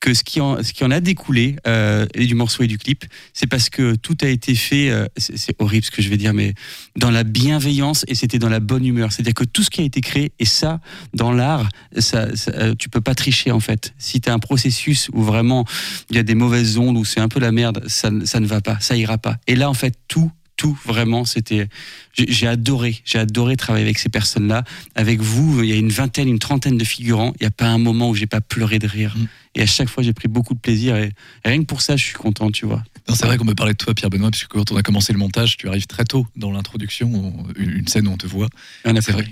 que ce qui en, ce qui en a découlé euh, et du morceau et du clip, c'est parce que tout a été fait. euh, c'est horrible ce que je vais dire, mais dans la bienveillance et c'était dans la bonne humeur. C'est-à-dire que tout ce qui a été créé et ça, dans l'art, ça, euh, tu peux pas tricher en fait. Si tu as un processus où vraiment il y a des mauvaises ondes où c'est un peu la merde, ça, ça ne va pas, ça ira pas. Et là, en fait, tout, tout vraiment, c'était. J'ai adoré, j'ai adoré travailler avec ces personnes-là. Avec vous, il y a une vingtaine, une trentaine de figurants. Il n'y a pas un moment où j'ai pas pleuré de rire. Et à chaque fois, j'ai pris beaucoup de plaisir. Et, rien que pour ça, je suis content, tu vois. C'est vrai qu'on me parlait de toi, Pierre Benoît, puisque quand on a commencé le montage, tu arrives très tôt dans l'introduction, on- une scène où on te voit. Vrai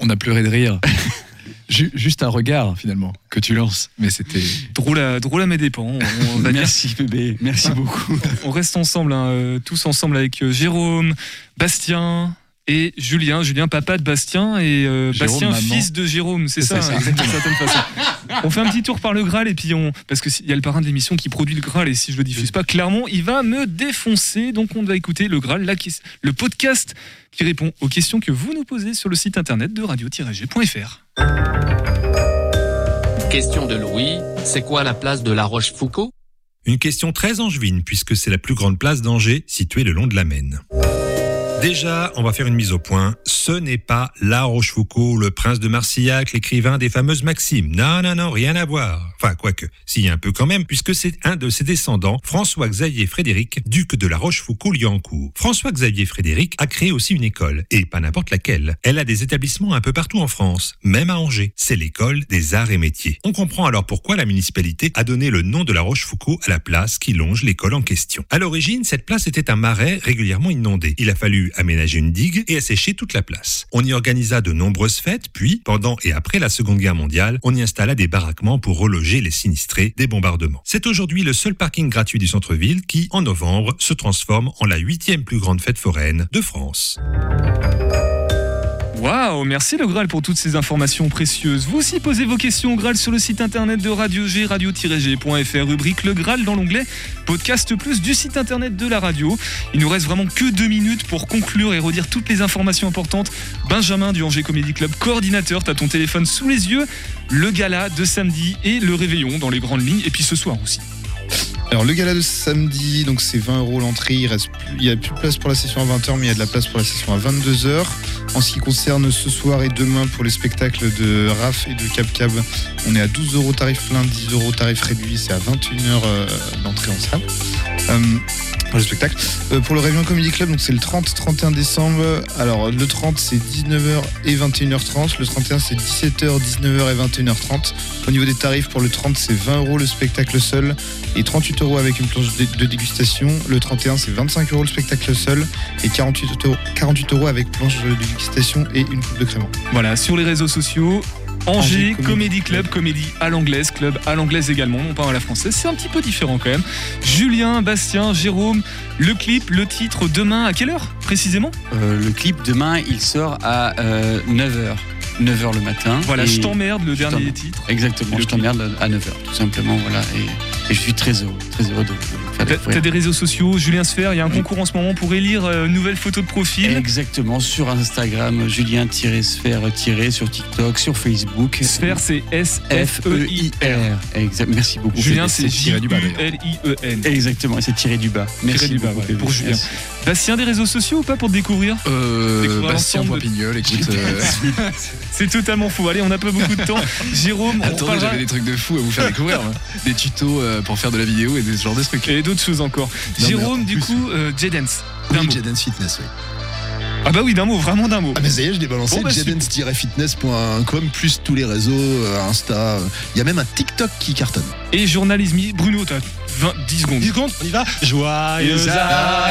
on a pleuré de rire. Ju- Juste un regard, finalement, que tu lances. Mais c'était. Drôle à, drôle à mes dépens. On, on va dire. Merci bébé, merci beaucoup. On reste ensemble, hein, euh, tous ensemble avec euh, Jérôme, Bastien et Julien. Julien, papa de Bastien et euh, Jérôme, Bastien, maman. fils de Jérôme. C'est ça, ça. d'une certaine façon. On fait un petit tour par le Graal et puis on. Parce qu'il y a le parrain de l'émission qui produit le Graal et si je le diffuse pas, clairement, il va me défoncer. Donc on va écouter le Graal, le podcast qui répond aux questions que vous nous posez sur le site internet de radio-g.fr. Question de Louis, c'est quoi la place de la Rochefoucauld? Une question très angevine puisque c'est la plus grande place d'Angers située le long de la Maine. Déjà, on va faire une mise au point. Ce n'est pas La Rochefoucauld, le prince de Marcillac, l'écrivain des fameuses maximes. Non, non, non, rien à voir. Enfin, quoique, a un peu quand même, puisque c'est un de ses descendants, François-Xavier Frédéric, duc de La Rochefoucauld-Liancourt. François-Xavier Frédéric a créé aussi une école, et pas n'importe laquelle. Elle a des établissements un peu partout en France, même à Angers. C'est l'école des arts et métiers. On comprend alors pourquoi la municipalité a donné le nom de La Rochefoucauld à la place qui longe l'école en question. À l'origine, cette place était un marais régulièrement inondé. Il a fallu aménager une digue et assécher toute la place. On y organisa de nombreuses fêtes, puis, pendant et après la Seconde Guerre mondiale, on y installa des baraquements pour reloger les sinistrés des bombardements. C'est aujourd'hui le seul parking gratuit du centre-ville qui, en novembre, se transforme en la huitième plus grande fête foraine de France. Waouh, merci le Graal pour toutes ces informations précieuses. Vous aussi posez vos questions au Graal sur le site internet de Radio G, radio-g.fr, rubrique le Graal dans l'onglet Podcast Plus du site internet de la radio. Il nous reste vraiment que deux minutes pour conclure et redire toutes les informations importantes. Benjamin du Angers Comedy Club, coordinateur, t'as ton téléphone sous les yeux, le gala de samedi et le réveillon dans les grandes lignes, et puis ce soir aussi. Alors le gala de samedi, donc c'est 20 euros l'entrée, il reste plus- il y a plus de place pour la session à 20h, mais il y a de la place pour la session à 22h. En ce qui concerne ce soir et demain pour les spectacles de RAF et de Cap Cab, on est à 12 euros tarif plein, 10 euros tarif réduit, c'est à 21h euh, l'entrée en salle. Euh, pour le spectacle. Euh, pour le Réveillon Comedy Club, donc c'est le 30-31 décembre. Alors le 30 c'est 19h et 21h30, le 31 c'est 17h, 19h et 21h30. Au niveau des tarifs, pour le 30 c'est 20 euros le spectacle seul 38 euros avec une planche de, dégustation. Le 31 c'est 25 euros le spectacle seul et 48 euros, 48 euros avec planche de dégustation et une coupe de crément. Voilà, sur les réseaux sociaux. Angers, Angers Comedy Comedy Club, comédie à l'anglaise, club à l'anglaise également, non pas à la française. C'est un petit peu différent quand même. Julien, Bastien, Jérôme, le clip, le titre, demain à quelle heure précisément? Euh, le clip demain, il sort à 9h. 9h le matin. Voilà, je t'emmerde, le Je dernier titre. Exactement, Le je t'emmerde à 9h, tout simplement. Voilà. Et, Et je suis très heureux, très heureux de, faire T'as découvrir. t'as des réseaux sociaux, Julien Sfer, il y a un concours en ce moment pour élire euh, une nouvelle photo de profil. Exactement, sur Instagram, Julien-Sphère- sur TikTok, sur Facebook. Sphère, c'est S-F-E-I-R. Exact. Merci beaucoup. Julien, c'est. J-U-L-I-E-N. Exactement, et c'est tiré du bas. Merci Tiré du bas, beaucoup, ouais, Pépé. pour Julien. Bastien, des réseaux sociaux ou pas pour te découvrir Euh, Bastien écoute. euh, C'est totalement faux. Allez, on n'a pas beaucoup de temps. Jérôme, on Attendez, j'avais des trucs de fou à vous faire découvrir. Des tutos euh, pour faire de la vidéo et des ce genre de trucs. Et d'autres choses encore. Non, Jérôme, en du plus- coup, euh, J-Dance. Oui. J-Dance Fitness, oui. Ah bah oui, d'un mot, vraiment d'un mot. Ah mais ça y est, je l'ai balancé, Bon, bah, jdance-fitness.com, plus tous les réseaux, euh, Insta. euh, Il y a même un TikTok qui cartonne. Et journalisme, Bruno, t'as 20, 10 secondes. 10 secondes, on y va. Joyeux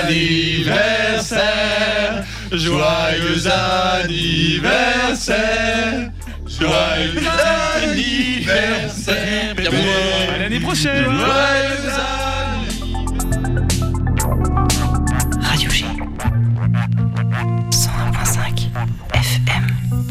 anniversaire, joyeux anniversaire, joyeux anniversaire. À l'année prochaine. Radio G. FM.